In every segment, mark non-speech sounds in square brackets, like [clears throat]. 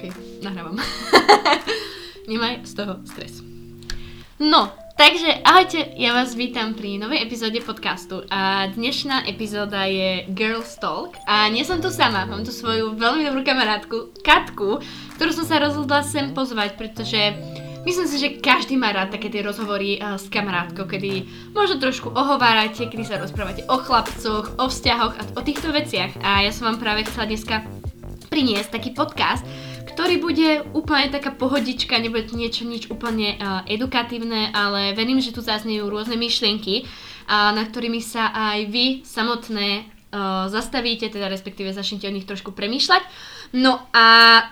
OK, nahrávam. [laughs] Nemaj z toho stres. No, takže ahojte, ja vás vítam pri novej epizóde podcastu a dnešná epizóda je Girls Talk a nie som tu sama, mám tu svoju veľmi dobrú kamarátku Katku, ktorú som sa rozhodla sem pozvať, pretože Myslím si, že každý má rád také tie rozhovory uh, s kamarátkou, kedy možno trošku ohovárate, kedy sa rozprávate o chlapcoch, o vzťahoch a o týchto veciach. A ja som vám práve chcela dneska priniesť taký podcast, ktorý bude úplne taká pohodička, nebude to niečo nič úplne edukatívne, ale verím, že tu zaznejú rôzne myšlienky, uh, na ktorými sa aj vy samotné zastavíte, teda respektíve začnete o nich trošku premýšľať. No a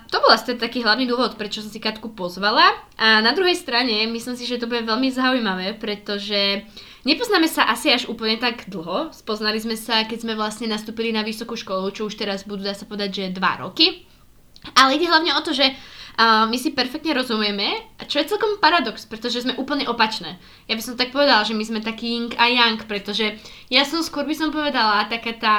to bol asi taký hlavný dôvod, prečo som si Katku pozvala. A na druhej strane myslím si, že to bude veľmi zaujímavé, pretože nepoznáme sa asi až úplne tak dlho. Spoznali sme sa, keď sme vlastne nastúpili na vysokú školu, čo už teraz budú, dá sa povedať, že dva roky. Ale ide hlavne o to, že uh, my si perfektne rozumieme, čo je celkom paradox, pretože sme úplne opačné. Ja by som tak povedala, že my sme taký yin a yang, pretože ja som skôr by som povedala taká tá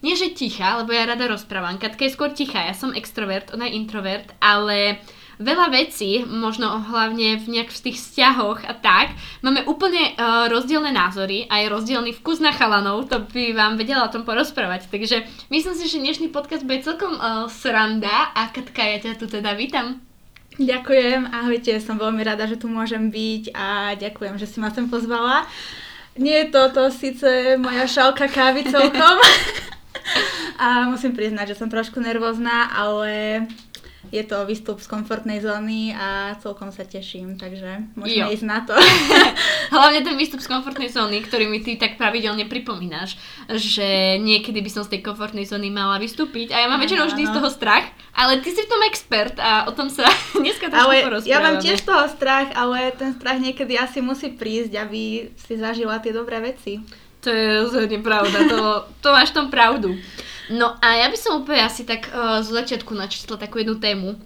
nie že tichá, lebo ja rada rozprávam. Katka je skôr tichá, ja som extrovert, ona je introvert, ale veľa vecí, možno hlavne v nejak v tých vzťahoch a tak, máme úplne uh, rozdielne názory a je rozdielny vkus na chalanov, to by vám vedela o tom porozprávať. Takže myslím si, že dnešný podcast bude celkom uh, sranda a Katka, ja ťa tu teda vítam. Ďakujem, ahojte, som veľmi rada, že tu môžem byť a ďakujem, že si ma sem pozvala. Nie je toto síce moja šálka kávy celkom, [laughs] A musím priznať, že som trošku nervózna, ale je to výstup z komfortnej zóny a celkom sa teším, takže môžeme jo. ísť na to. [laughs] Hlavne ten výstup z komfortnej zóny, ktorý mi ty tak pravidelne pripomínaš, že niekedy by som z tej komfortnej zóny mala vystúpiť a ja mám väčšinou vždy z toho strach, ale ty si v tom expert a o tom sa [laughs] dneska trošku ale porozprávame. Ja mám tiež z toho strach, ale ten strach niekedy asi musí prísť, aby si zažila tie dobré veci. To je rozhodne pravda, to, to máš tom pravdu. No a ja by som úplne asi tak uh, zo začiatku načítla takú jednu tému.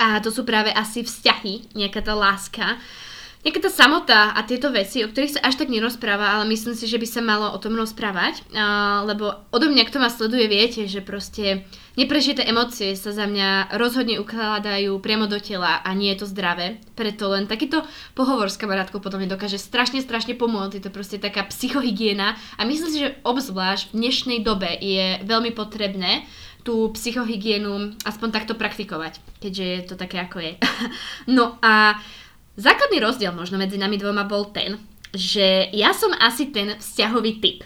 A to sú práve asi vzťahy, nejaká tá láska. Nejaká tá samota a tieto veci, o ktorých sa až tak nerozpráva, ale myslím si, že by sa malo o tom rozprávať. Uh, lebo odo mňa, kto ma sleduje, viete, že proste Neprežité emócie sa za mňa rozhodne ukladajú priamo do tela a nie je to zdravé. Preto len takýto pohovor s kamarátkou potom mi dokáže strašne, strašne pomôcť. Je to proste taká psychohygiena a myslím si, že obzvlášť v dnešnej dobe je veľmi potrebné tú psychohygienu aspoň takto praktikovať, keďže je to také ako je. [laughs] no a základný rozdiel možno medzi nami dvoma bol ten, že ja som asi ten vzťahový typ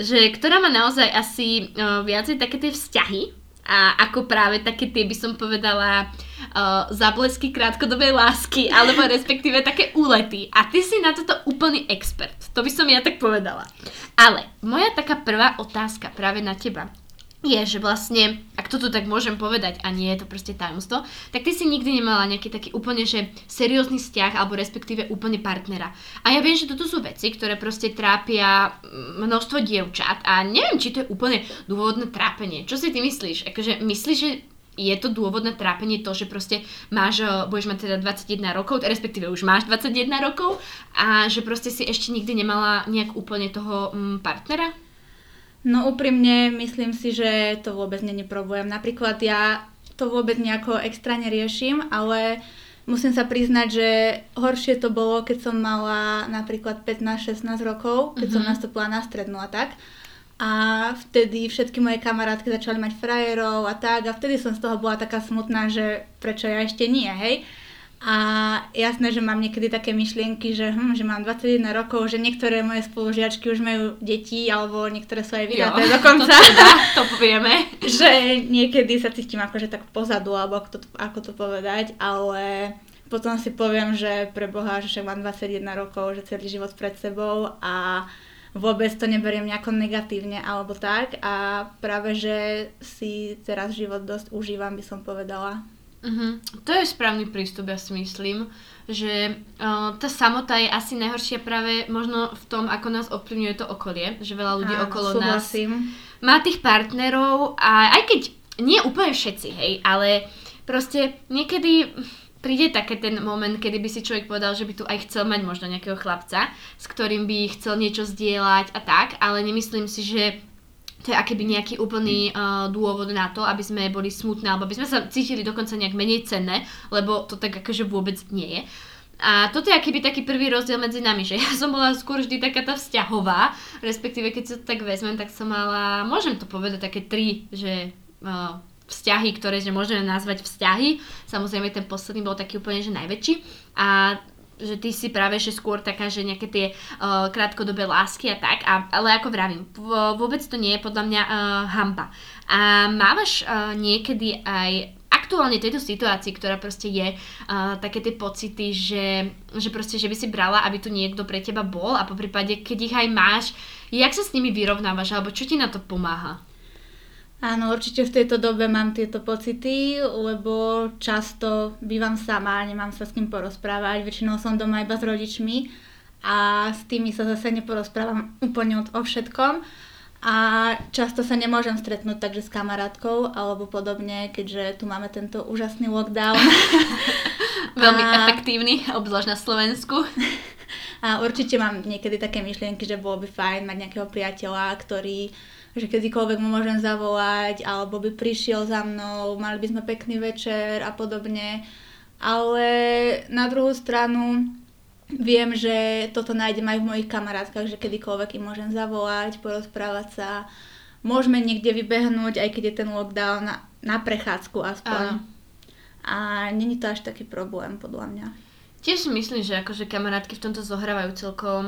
že ktorá má naozaj asi uh, viacej také tie vzťahy, a ako práve také tie by som povedala uh, záblesky krátkodobej lásky, alebo respektíve také úlety. A ty si na toto úplný expert. To by som ja tak povedala. Ale moja taká prvá otázka práve na teba je, že vlastne, ak toto tak môžem povedať a nie je to proste tajomstvo, tak ty si nikdy nemala nejaký taký úplne, že seriózny vzťah alebo respektíve úplne partnera. A ja viem, že toto sú veci, ktoré proste trápia množstvo dievčat a neviem, či to je úplne dôvodné trápenie. Čo si ty myslíš? Akože myslíš, že je to dôvodné trápenie to, že proste máš, budeš mať teda 21 rokov, respektíve už máš 21 rokov a že proste si ešte nikdy nemala nejak úplne toho partnera? No úprimne myslím si, že to vôbec není problém. Napríklad ja to vôbec nejako extra neriešim, ale musím sa priznať, že horšie to bolo, keď som mala napríklad 15-16 rokov, keď mm-hmm. som mhm. nastúpila na strednú a tak. A vtedy všetky moje kamarátky začali mať frajerov a tak a vtedy som z toho bola taká smutná, že prečo ja ešte nie, hej. A jasné, že mám niekedy také myšlienky, že, hm, že mám 21 rokov, že niektoré moje spolužiačky už majú deti, alebo niektoré sú aj vydaté jo, [laughs] dokonca. To, teda, to povieme. [laughs] že niekedy sa cítim akože tak pozadu, alebo ako to, ako to povedať, ale potom si poviem, že pre Boha, že však mám 21 rokov, že celý život pred sebou a vôbec to neberiem nejako negatívne alebo tak a práve, že si teraz život dosť užívam, by som povedala. Uh-huh. To je správny prístup, ja si myslím, že uh, tá samota je asi najhoršia práve možno v tom, ako nás ovplyvňuje to okolie, že veľa ľudí Áno, okolo súhlasím. nás má tých partnerov a aj keď nie úplne všetci, hej, ale proste niekedy príde také ten moment, kedy by si človek povedal, že by tu aj chcel mať možno nejakého chlapca, s ktorým by chcel niečo zdieľať a tak, ale nemyslím si, že to je akéby nejaký úplný uh, dôvod na to, aby sme boli smutné, alebo aby sme sa cítili dokonca nejak menej cenné, lebo to tak akože vôbec nie je. A toto je akýby taký prvý rozdiel medzi nami, že [laughs] ja som bola skôr vždy taká tá vzťahová, respektíve keď sa to tak vezmem, tak som mala, môžem to povedať, také tri, že uh, vzťahy, ktoré že môžeme nazvať vzťahy. Samozrejme ten posledný bol taký úplne že najväčší. A že ty si práve že skôr taká, že nejaké tie uh, krátkodobé lásky a tak, a, ale ako vravím, vôbec to nie je podľa mňa uh, hamba. A mávaš uh, niekedy aj aktuálne tejto situácii, ktorá proste je uh, také tie pocity, že, že proste, že by si brala, aby tu niekto pre teba bol a po prípade, keď ich aj máš, jak sa s nimi vyrovnávaš, alebo čo ti na to pomáha? Áno, určite v tejto dobe mám tieto pocity, lebo často bývam sama, nemám sa s kým porozprávať, väčšinou som doma iba s rodičmi a s tými sa zase neporozprávam úplne o všetkom a často sa nemôžem stretnúť takže s kamarátkou alebo podobne, keďže tu máme tento úžasný lockdown. [laughs] Veľmi a... efektívny, obzvlášť na Slovensku. [laughs] A určite mám niekedy také myšlienky, že bolo by fajn mať nejakého priateľa, ktorý že kedykoľvek mu môžem zavolať, alebo by prišiel za mnou, mali by sme pekný večer a podobne. Ale na druhú stranu viem, že toto nájdem aj v mojich kamarátkach, že kedykoľvek im môžem zavolať, porozprávať sa. Môžeme niekde vybehnúť, aj keď je ten lockdown, na, na prechádzku aspoň. Áno. A není to až taký problém, podľa mňa. Tiež si myslím, že akože kamarátky v tomto zohrávajú celkom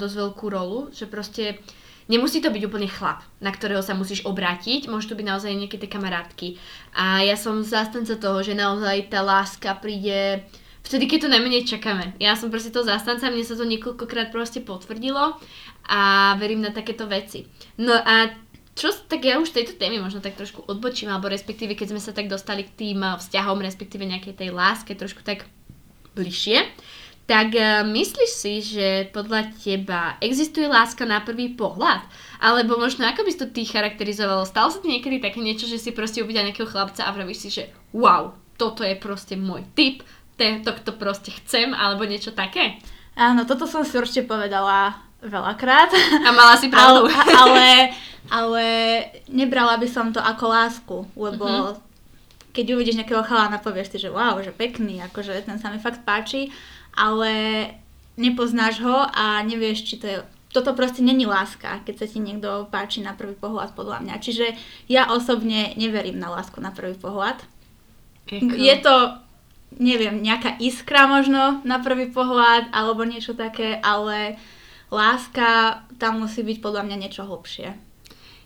dosť veľkú rolu, že proste Nemusí to byť úplne chlap, na ktorého sa musíš obrátiť, môžu to byť naozaj nejaké tie kamarátky. A ja som zástanca toho, že naozaj tá láska príde vtedy, keď to najmenej čakáme. Ja som proste to zástanca, mne sa to niekoľkokrát proste potvrdilo a verím na takéto veci. No a čo, tak ja už tejto témy možno tak trošku odbočím, alebo respektíve keď sme sa tak dostali k tým vzťahom, respektíve nejakej tej láske trošku tak bližšie, tak uh, myslíš si, že podľa teba existuje láska na prvý pohľad? Alebo možno ako by si to ty charakterizovalo? Stalo sa ti niekedy také niečo, že si proste uvidel nejakého chlapca a vravíš si, že wow, toto je proste môj typ, to to proste chcem, alebo niečo také? Áno, toto som si určite povedala veľakrát. A mala si pravdu. ale, ale, [laughs] ale nebrala by som to ako lásku, lebo uh-huh. keď uvidíš nejakého chalana, povieš si, že wow, že pekný, akože ten sa mi fakt páči ale nepoznáš ho a nevieš, či to je toto proste není láska, keď sa ti niekto páči na prvý pohľad, podľa mňa. Čiže ja osobne neverím na lásku na prvý pohľad. Eko. Je to, neviem, nejaká iskra možno na prvý pohľad, alebo niečo také, ale láska, tam musí byť podľa mňa niečo hlbšie.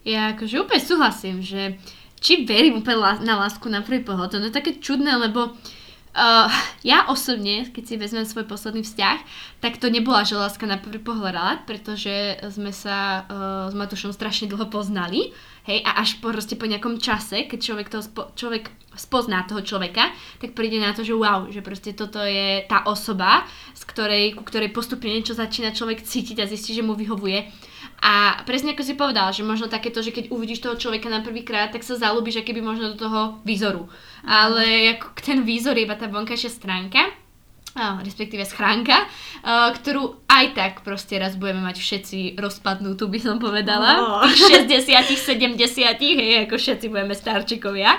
Ja akože úplne súhlasím, že či verím úplne na lásku na prvý pohľad, to je také čudné, lebo uh, Uh, ja osobne, keď si vezmem svoj posledný vzťah, tak to nebola že láska na prvý pohľad, pretože sme sa uh, s Matušom strašne dlho poznali. Hej, a až po, proste po nejakom čase, keď človek, toho spo, človek spozná toho človeka, tak príde na to, že wow, že proste toto je tá osoba, z ktorej, ku ktorej postupne niečo začína človek cítiť a zistí, že mu vyhovuje. A presne ako si povedal, že možno takéto, že keď uvidíš toho človeka na prvýkrát, tak sa zalúbiš keby možno do toho výzoru. Ale ako ten výzor je iba tá vonkajšia stránka, respektíve schránka, uh, ktorú aj tak proste raz budeme mať všetci rozpadnutú, by som povedala. Oh. Tých 60 70 hej, ako všetci budeme starčikovia.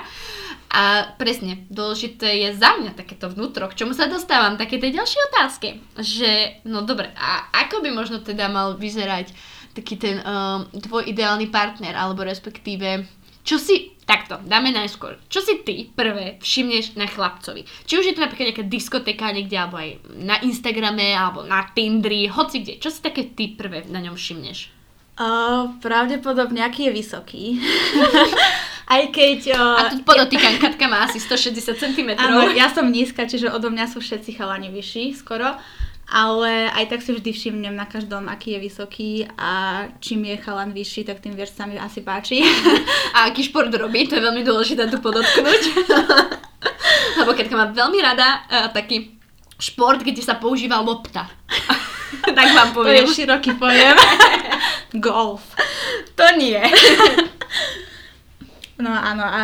A presne, dôležité je za mňa takéto vnútro, k čomu sa dostávam, také tej ďalšie otázky. Že, no dobre, a ako by možno teda mal vyzerať taký ten um, tvoj ideálny partner, alebo respektíve, čo si Takto, dáme najskôr. Čo si ty prvé všimneš na chlapcovi? Či už je to napríklad nejaká diskotéka niekde, alebo aj na Instagrame, alebo na Tindri, hoci kde. Čo si také ty prvé na ňom všimneš? Uh, pravdepodobne, aký je vysoký. [laughs] Aj keď... Uh, A tu podotýkam, Katka má asi 160 cm. Áno, ja som nízka, čiže odo mňa sú všetci chalani vyšší skoro ale aj tak si vždy všimnem na každom, aký je vysoký a čím je chalan vyšší, tak tým viac sa mi asi páči. [laughs] A aký šport robí, to je veľmi dôležité tu podotknúť. [laughs] Lebo keď má veľmi rada uh, taký šport, kde sa používa lopta. [laughs] tak vám poviem. To je široký pojem. Golf. To nie. No áno, a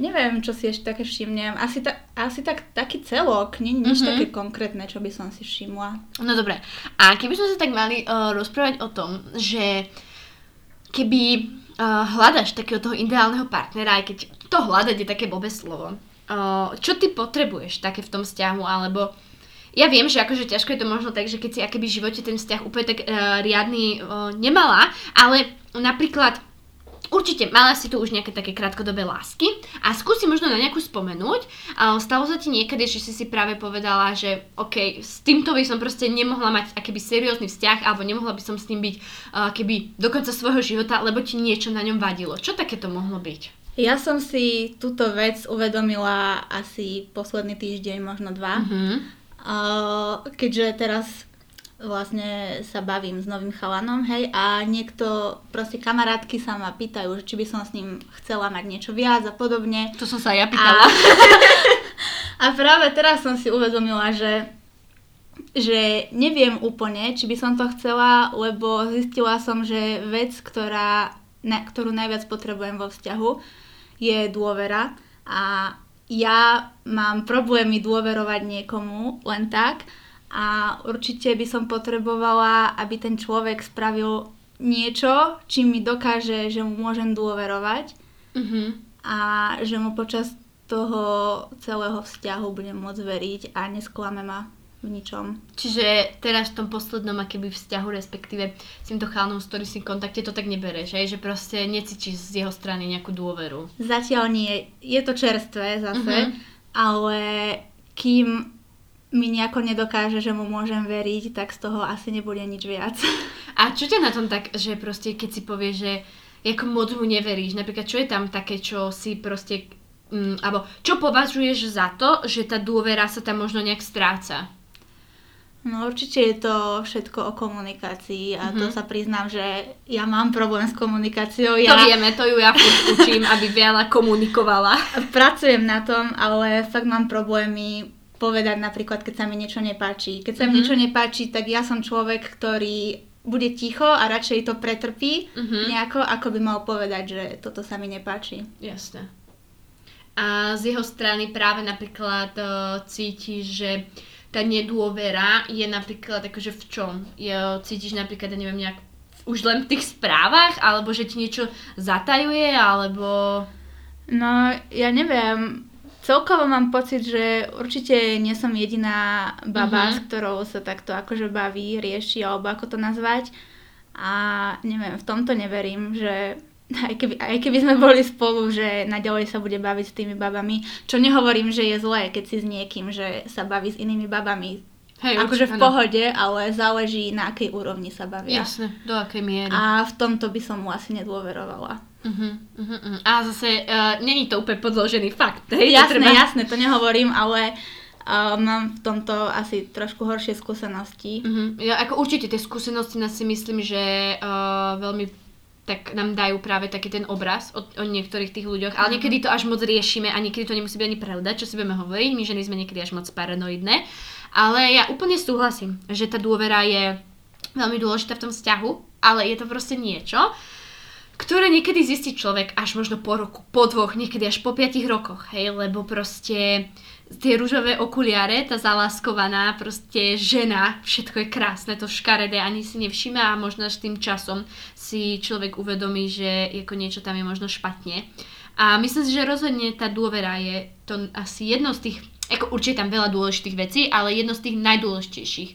neviem, čo si ešte také všimnem. Asi, ta, asi tak, taký celok, nie nič mm-hmm. také konkrétne, čo by som si všimla. No dobre, a keby sme sa tak mali uh, rozprávať o tom, že keby uh, hľadaš takého toho ideálneho partnera, aj keď to hľadať je také blbé slovo, uh, čo ty potrebuješ také v tom vzťahu, alebo ja viem, že akože ťažko je to možno tak, že keď si akéby v živote ten vzťah úplne tak uh, riadny uh, nemala, ale napríklad Určite, mala si tu už nejaké také krátkodobé lásky a skúsi možno na nejakú spomenúť. Stalo sa ti niekedy, že si si práve povedala, že OK, s týmto by som proste nemohla mať akýby seriózny vzťah alebo nemohla by som s tým byť keby do konca svojho života, lebo ti niečo na ňom vadilo. Čo takéto mohlo byť? Ja som si túto vec uvedomila asi posledný týždeň, možno dva. Uh, keďže teraz vlastne sa bavím s novým chalanom, hej, a niekto, proste kamarátky sa ma pýtajú, či by som s ním chcela mať niečo viac a podobne. To som sa ja pýtala. A, [laughs] a práve teraz som si uvedomila, že že neviem úplne, či by som to chcela, lebo zistila som, že vec, ktorá, na, ktorú najviac potrebujem vo vzťahu, je dôvera a ja mám problémy dôverovať niekomu len tak, a určite by som potrebovala, aby ten človek spravil niečo, čím mi dokáže, že mu môžem dôverovať mm-hmm. a že mu počas toho celého vzťahu budem môcť veriť a nesklame ma v ničom. Čiže teraz v tom poslednom akéby vzťahu, respektíve s týmto chálnom, s ktorým si v kontakte, to tak nebereš, že proste necítiš z jeho strany nejakú dôveru. Zatiaľ nie. Je to čerstvé zase, mm-hmm. ale kým mi nejako nedokáže, že mu môžem veriť, tak z toho asi nebude nič viac. A čo ťa na tom tak, že proste keď si povie, že ako moc mu neveríš, napríklad čo je tam také, čo si proste, mm, alebo čo považuješ za to, že tá dôvera sa tam možno nejak stráca? No určite je to všetko o komunikácii a mm-hmm. to mhm. sa priznám, že ja mám problém s komunikáciou. Ja... To vieme, to ju ja učím, aby veľa komunikovala. [laughs] Pracujem na tom, ale fakt mám problémy povedať napríklad, keď sa mi niečo nepáči. Keď sa mm-hmm. mi mhm. niečo nepáči, tak ja som človek, ktorý bude ticho a radšej to pretrpí mm-hmm. nejako, ako by mal povedať, že toto sa mi nepáči. Jasné. A z jeho strany práve napríklad uh, cítiš, že tá nedôvera je napríklad akože v čom? Je, cítiš napríklad, ja neviem, nejak už len v tých správach, alebo že ti niečo zatajuje, alebo... No, ja neviem, celkovo mám pocit, že určite nie som jediná baba, uh-huh. s ktorou sa takto akože baví, rieši, alebo ako to nazvať. A neviem, v tomto neverím, že [laughs] aj keby, aj keby sme boli spolu, že naďalej sa bude baviť s tými babami. Čo nehovorím, že je zlé, keď si s niekým, že sa baví s inými babami. Hej, akože v pohode, ale záleží na akej úrovni sa bavia. Jasne, do akej miery. A v tomto by som mu asi nedôverovala. Uh-huh, uh-huh. A zase uh, není to úplne podložený fakt. Hej? Jasné, to treba... jasné, to nehovorím, ale uh, mám v tomto asi trošku horšie skúsenosti. Uh-huh. Ja ako určite tie skúsenosti nás si myslím, že uh, veľmi tak nám dajú práve taký ten obraz o, o niektorých tých ľuďoch, ale niekedy to až moc riešime a niekedy to nemusí byť ani pravda, čo si budeme hovoriť, my ženy sme niekedy až moc paranoidné, ale ja úplne súhlasím, že tá dôvera je veľmi dôležitá v tom vzťahu, ale je to proste niečo, ktoré niekedy zistí človek až možno po roku, po dvoch, niekedy až po piatich rokoch, hej, lebo proste tie rúžové okuliare, tá zaláskovaná proste žena, všetko je krásne, to škaredé, ani si nevšíma a možno až tým časom si človek uvedomí, že ako niečo tam je možno špatne. A myslím si, že rozhodne tá dôvera je to asi jedno z tých, ako určite tam veľa dôležitých vecí, ale jedno z tých najdôležitejších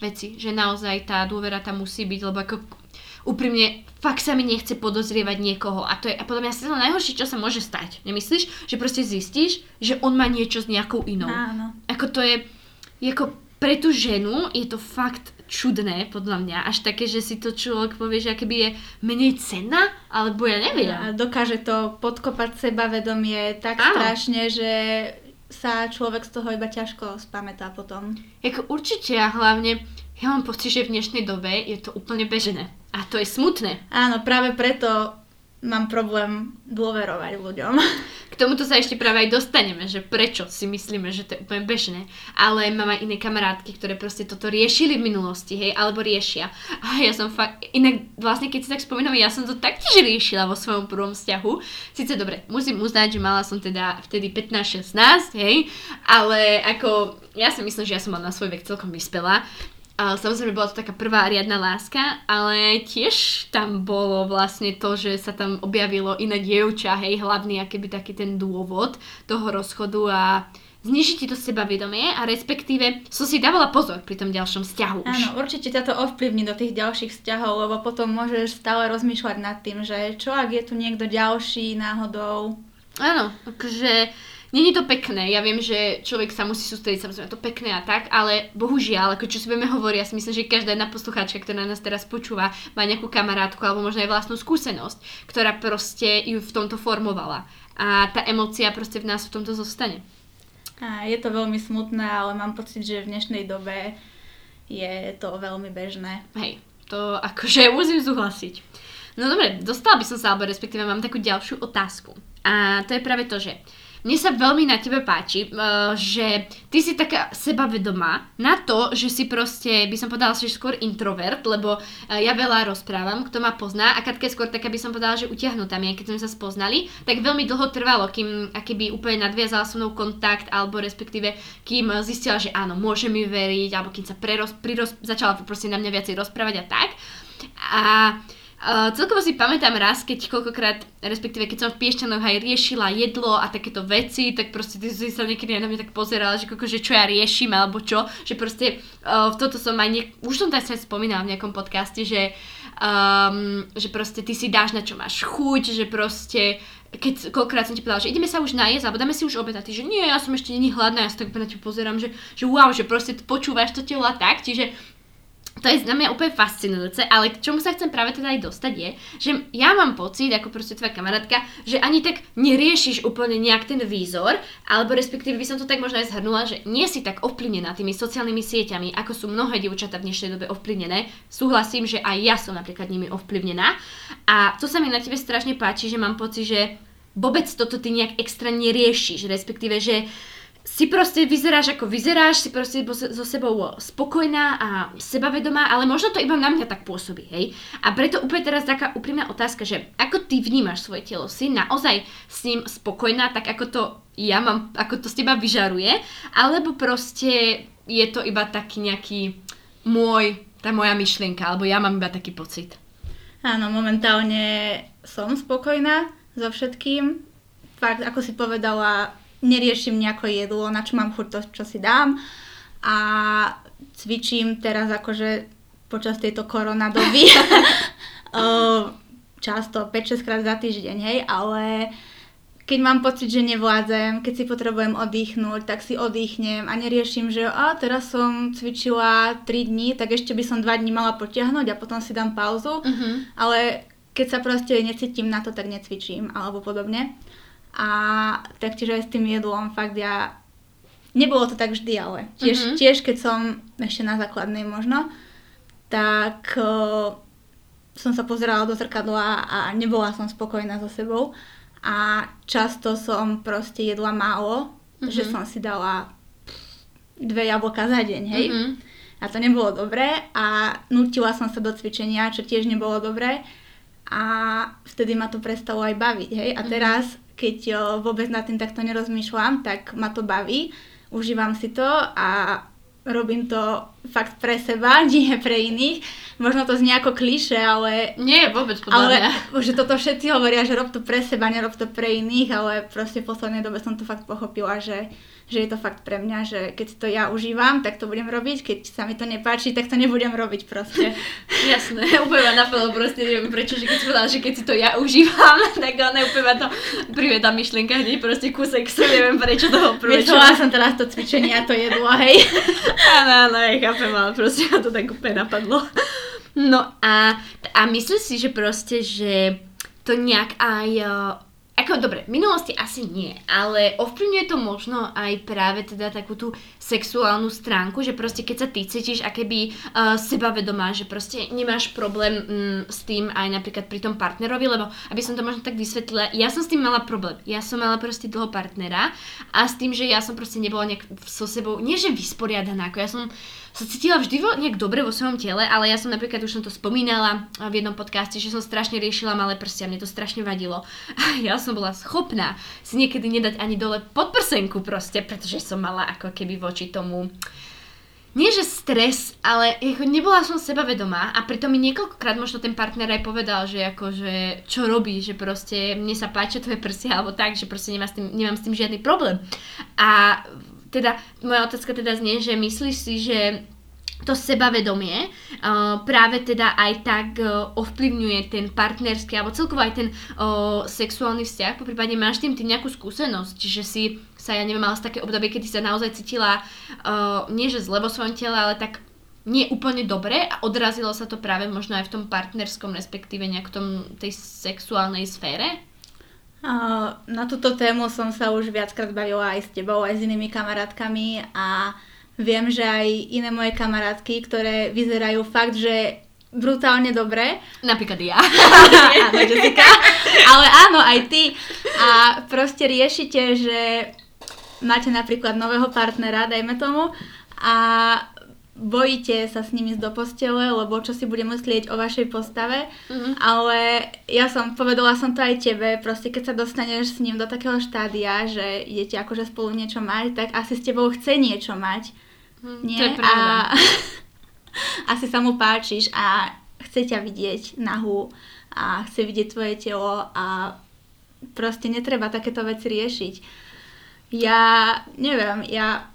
vecí, že naozaj tá dôvera tam musí byť, lebo ako úprimne, fakt sa mi nechce podozrievať niekoho a to je, a ja si to najhoršie, čo sa môže stať. Nemyslíš? Že proste zistíš, že on má niečo s nejakou inou. Áno. Ako to je, je ako pre tú ženu je to fakt čudné, podľa mňa, až také, že si to človek povie, že keby je menej cenná, alebo ja neviem. A dokáže to podkopať sebavedomie tak Áno. strašne, že sa človek z toho iba ťažko spamätá potom. Jako určite a hlavne ja mám pocit, že v dnešnej dobe je to úplne bežené. A to je smutné. Áno, práve preto mám problém dôverovať ľuďom. [laughs] K tomuto sa ešte práve aj dostaneme, že prečo si myslíme, že to je úplne bežné. Ale mám aj iné kamarátky, ktoré proste toto riešili v minulosti, hej, alebo riešia. A ja som fakt, inak vlastne keď si tak spomínam, ja som to taktiež riešila vo svojom prvom vzťahu. Sice dobre, musím uznať, že mala som teda vtedy 15-16, hej, ale ako ja si myslím, že ja som mala na svoj vek celkom vyspelá A samozrejme bola to taká prvá riadna láska, ale tiež tam bolo vlastne to, že sa tam objavilo iné dievča, hej, hlavný akéby taký ten dôvod toho rozchodu a zniží ti to sebavedomie a respektíve som si dávala pozor pri tom ďalšom vzťahu už. Áno, určite ťa to ovplyvní do tých ďalších vzťahov, lebo potom môžeš stále rozmýšľať nad tým, že čo ak je tu niekto ďalší náhodou. Áno, akože Není to pekné, ja viem, že človek sa musí sústrediť samozrejme to pekné a tak, ale bohužiaľ, ako čo si budeme hovoriť, ja si myslím, že každá jedna poslucháčka, ktorá nás teraz počúva, má nejakú kamarátku alebo možno aj vlastnú skúsenosť, ktorá proste ju v tomto formovala. A tá emócia proste v nás v tomto zostane. A je to veľmi smutné, ale mám pocit, že v dnešnej dobe je to veľmi bežné. Hej, to akože [laughs] musím súhlasiť. No dobre, dostala by som sa, alebo respektíve mám takú ďalšiu otázku. A to je práve to, že mne sa veľmi na tebe páči, uh, že ty si taká sebavedomá na to, že si proste, by som povedala, že skôr introvert, lebo uh, ja veľa rozprávam, kto ma pozná a Katka je skôr taká by som povedala, že utiahnutá mi, keď sme sa spoznali, tak veľmi dlho trvalo, kým by úplne nadviazala so mnou kontakt, alebo respektíve kým zistila, že áno, môže mi veriť, alebo kým sa preroz, priroz, začala proste na mňa viacej rozprávať a tak. A Uh, celkovo si pamätám raz, keď koľkokrát, respektíve keď som v Piešťanoch aj riešila jedlo a takéto veci, tak proste ty si sa niekedy na mňa tak pozerala, že, koľko, že čo ja riešim alebo čo, že proste uh, toto som aj, niek- už som tak sa spomínala v nejakom podcaste, že, um, že proste ty si dáš na čo máš chuť, že proste keď koľkokrát som ti povedala, že ideme sa už najesť, alebo dáme si už obed a ty, že nie, ja som ešte není hladná, ja sa tak na teba pozerám, že, že wow, že proste počúvaš to telo a tak, čiže to je na mňa úplne fascinujúce, ale k čomu sa chcem práve teda aj dostať je, že ja mám pocit, ako proste tvoja kamarátka, že ani tak neriešiš úplne nejak ten výzor, alebo respektíve by som to tak možno aj zhrnula, že nie si tak ovplyvnená tými sociálnymi sieťami, ako sú mnohé dievčatá v dnešnej dobe ovplyvnené. Súhlasím, že aj ja som napríklad nimi ovplyvnená. A to sa mi na tebe strašne páči, že mám pocit, že vôbec toto ty nejak extra neriešiš, respektíve, že uh, si proste vyzeráš ako vyzeráš, si proste so sebou spokojná a sebavedomá, ale možno to iba na mňa tak pôsobí, hej. A preto úplne teraz taká úprimná otázka, že ako ty vnímaš svoje telo? Si naozaj s ním spokojná, tak ako to ja mám, ako to z teba vyžaruje, alebo proste je to iba taký nejaký môj, tá moja myšlienka, alebo ja mám iba taký pocit. Áno, momentálne som spokojná so všetkým. Fakt, ako si povedala, neriešim nejako jedlo, na čo mám chuť to, čo si dám a cvičím teraz akože počas tejto koronadoby [laughs] [laughs] často 5-6 krát za týždeň, hej, ale keď mám pocit, že nevládzem, keď si potrebujem oddychnúť, tak si oddychnem a neriešim, že a teraz som cvičila 3 dní, tak ešte by som 2 dní mala potiahnuť a potom si dám pauzu, uh-huh. ale keď sa proste necítim na to, tak necvičím alebo podobne. A taktiež aj s tým jedlom, fakt ja... Nebolo to tak vždy, ale tiež, mm-hmm. tiež keď som ešte na základnej možno, tak uh, som sa pozerala do zrkadla a nebola som spokojná so sebou. A často som proste jedla málo, mm-hmm. že som si dala dve jablka za deň, hej. Mm-hmm. A to nebolo dobré a nutila som sa do cvičenia, čo tiež nebolo dobré. A vtedy ma to prestalo aj baviť, hej. A mhm. teraz keď vôbec nad tým takto nerozmýšľam, tak ma to baví, užívam si to a robím to fakt pre seba, [laughs] nie pre iných. Možno to znie ako kliše, ale... Nie, vôbec podľa ale, mňa. [laughs] že toto všetci hovoria, že rob to pre seba, nerob to pre iných, ale proste v poslednej dobe som to fakt pochopila, že že je to fakt pre mňa, že keď to ja užívam, tak to budem robiť, keď sa mi to nepáči, tak to nebudem robiť proste. [laughs] Jasné, úplne ma napadlo proste, neviem prečo, že keď si povedala, že keď si to ja užívam, tak ona úplne ma to tá myšlienka hneď proste kúsek neviem prečo toho prvé. Myslela som teraz to cvičenie a to jedlo, hej. Áno, áno, ale proste ma to tak úplne napadlo. No a, a myslím si, že proste, že to nejak aj ako dobre, v minulosti asi nie, ale ovplyvňuje to možno aj práve teda takú tú sexuálnu stránku, že proste keď sa ty cítiš akéby uh, sebavedomá, že proste nemáš problém mm, s tým aj napríklad pri tom partnerovi, lebo aby som to možno tak vysvetlila, ja som s tým mala problém. Ja som mala proste dlho partnera a s tým, že ja som proste nebola nejak so sebou, nie že vysporiadaná, ako ja som sa cítila vždy nejak dobre vo svojom tele, ale ja som napríklad už som to spomínala v jednom podcaste, že som strašne riešila malé prsia, mne to strašne vadilo. [laughs] A ja som bola schopná si niekedy nedať ani dole podprsenku proste, pretože som mala ako keby voči tomu nie že stres, ale ako nebola som sebavedomá a pritom mi niekoľkokrát možno ten partner aj povedal, že ako, že čo robí, že proste mne sa páčia tvoje prsia alebo tak, že proste nemám s tým, nemám s tým žiadny problém. A teda moja otázka teda znie, že myslíš si, že to sebavedomie uh, práve teda aj tak uh, ovplyvňuje ten partnerský alebo celkovo aj ten uh, sexuálny vzťah, po prípade máš tým ty nejakú skúsenosť, že si sa, ja neviem, mala také obdobie, kedy sa naozaj cítila uh, nie že zle vo svojom tele, ale tak nie úplne dobre a odrazilo sa to práve možno aj v tom partnerskom, respektíve nejak v tom, tej sexuálnej sfére? Na túto tému som sa už viackrát bavila aj s tebou, aj s inými kamarátkami a Viem, že aj iné moje kamarátky, ktoré vyzerajú fakt, že brutálne dobre. Napríklad ja. áno, [laughs] Jessica. Ale áno, aj ty. A proste riešite, že máte napríklad nového partnera, dajme tomu, a bojíte sa s nimi ísť do postele, lebo čo si bude myslieť o vašej postave, mm-hmm. ale ja som, povedala som to aj tebe, proste keď sa dostaneš s ním do takého štádia, že idete akože spolu niečo mať, tak asi s tebou chce niečo mať. Mm, nie? To je pravda. A [laughs] asi sa mu páčiš a chce ťa vidieť nahu a chce vidieť tvoje telo a proste netreba takéto veci riešiť. Ja neviem, ja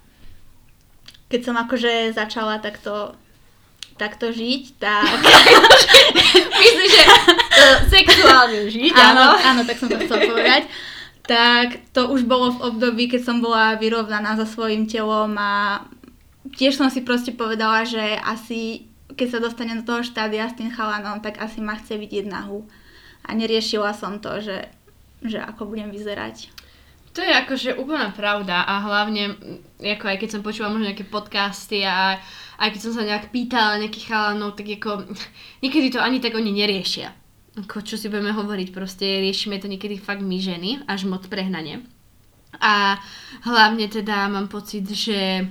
keď som akože začala takto takto žiť, tak... [laughs] Myslím, že sexuálne žiť, áno. Áno, tak som to chcela povedať. Tak to už bolo v období, keď som bola vyrovnaná so svojím telom a tiež som si proste povedala, že asi keď sa dostane do toho štádia s tým chalanom, tak asi ma chce vidieť nahu. A neriešila som to, že, že ako budem vyzerať. To je akože úplná pravda a hlavne, ako aj keď som počula možno nejaké podcasty a aj keď som sa nejak pýtala nejakých chalanov, tak ako [laughs] niekedy to ani tak oni neriešia. Ako čo si budeme hovoriť, proste riešime to niekedy fakt my ženy, až moc prehnane. A hlavne teda mám pocit, že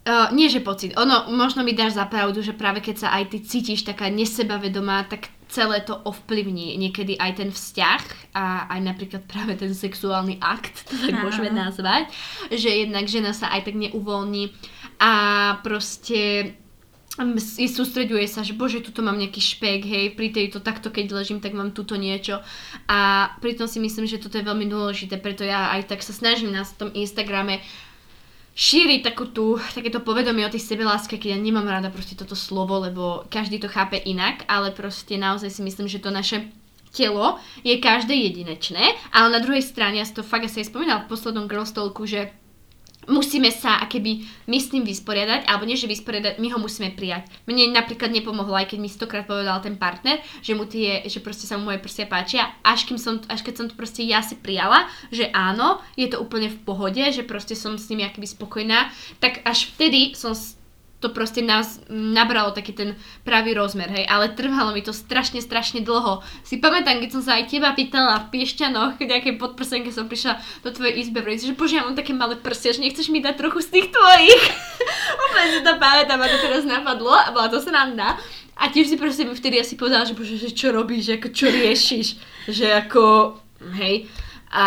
Uh, nie, že pocit. Ono, možno mi dáš za pravdu, že práve keď sa aj ty cítiš taká nesebavedomá, tak celé to ovplyvní niekedy aj ten vzťah a aj napríklad práve ten sexuálny akt, to tak môžeme nazvať, že jednak žena sa aj tak neuvoľní a proste si sústreďuje sa, že bože, tuto mám nejaký špek, hej, pri tejto takto keď ležím, tak mám tuto niečo. A pritom si myslím, že toto je veľmi dôležité, preto ja aj tak sa snažím na tom Instagrame šíri takú tú, takéto povedomie o tej sebeláske, keď ja nemám rada proste toto slovo, lebo každý to chápe inak, ale proste naozaj si myslím, že to naše telo je každé jedinečné, ale na druhej strane, ja si to fakt asi aj spomínala v poslednom Girls Talku, že musíme sa akéby my s tým vysporiadať, alebo nie, že vysporiadať, my ho musíme prijať. Mne napríklad nepomohlo, aj keď mi stokrát povedal ten partner, že mu tie, že proste sa mu moje prsia páčia, až, kým som, až keď som to proste ja si prijala, že áno, je to úplne v pohode, že proste som s nimi akoby spokojná, tak až vtedy som to proste nás nabralo taký ten pravý rozmer, hej, ale trvalo mi to strašne, strašne dlho. Si pamätám, keď som sa aj teba pýtala v Piešťanoch, nejakej podprsenke som prišla do tvojej izbe, že bože, ja mám také malé prsia, že nechceš mi dať trochu z tých tvojich. [laughs] Úplne si to pamätám, a to teraz napadlo a bola to sranda. A tiež si proste mi vtedy asi povedala, že bože, že čo robíš, ako čo riešiš, že ako, hej, a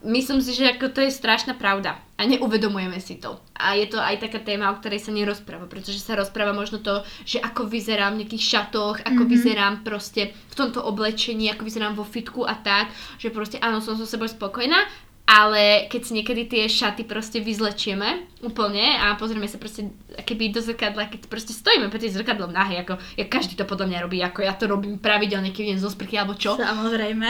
myslím si, že ako to je strašná pravda a neuvedomujeme si to. A je to aj taká téma, o ktorej sa nerozpráva, pretože sa rozpráva možno to, že ako vyzerám v nejakých šatoch, ako mm-hmm. vyzerám proste v tomto oblečení, ako vyzerám vo fitku a tak, že proste áno, som so sebou spokojná, ale keď si niekedy tie šaty proste vyzlečieme úplne a pozrieme sa proste keby do zrkadla, keď proste stojíme pred zrkadlom nahý, ako ja každý to podľa mňa robí, ako ja to robím pravidelne, keď idem zo sprchy alebo čo. Samozrejme.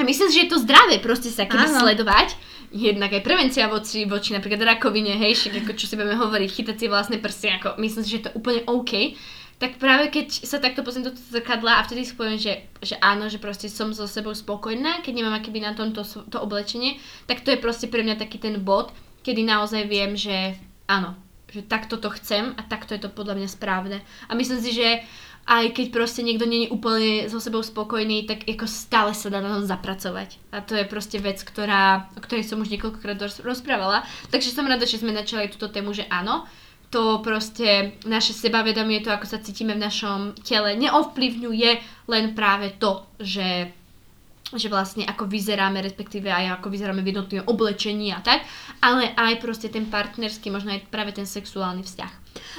A myslím, že je to zdravé proste sa keby Áno. sledovať. Jednak aj prevencia voči, voči napríklad rakovine, hej, však ako čo si budeme hovoriť, chytať si vlastné prsty, ako myslím si, že je to úplne OK tak práve keď sa takto pozriem do zrkadla a vtedy si poviem, že, že áno, že proste som so sebou spokojná, keď nemám akéby na tomto to oblečenie, tak to je proste pre mňa taký ten bod, kedy naozaj viem, že áno, že takto to chcem a takto je to podľa mňa správne. A myslím si, že aj keď proste niekto není úplne so sebou spokojný, tak ako stále sa dá na tom zapracovať. A to je proste vec, ktorá, o ktorej som už niekoľkokrát rozprávala. Takže som rada, že sme načali túto tému, že áno, to proste naše sebavedomie, to ako sa cítime v našom tele, neovplyvňuje len práve to, že že vlastne ako vyzeráme, respektíve aj ako vyzeráme v jednotlivom oblečení a tak, ale aj proste ten partnerský, možno aj práve ten sexuálny vzťah.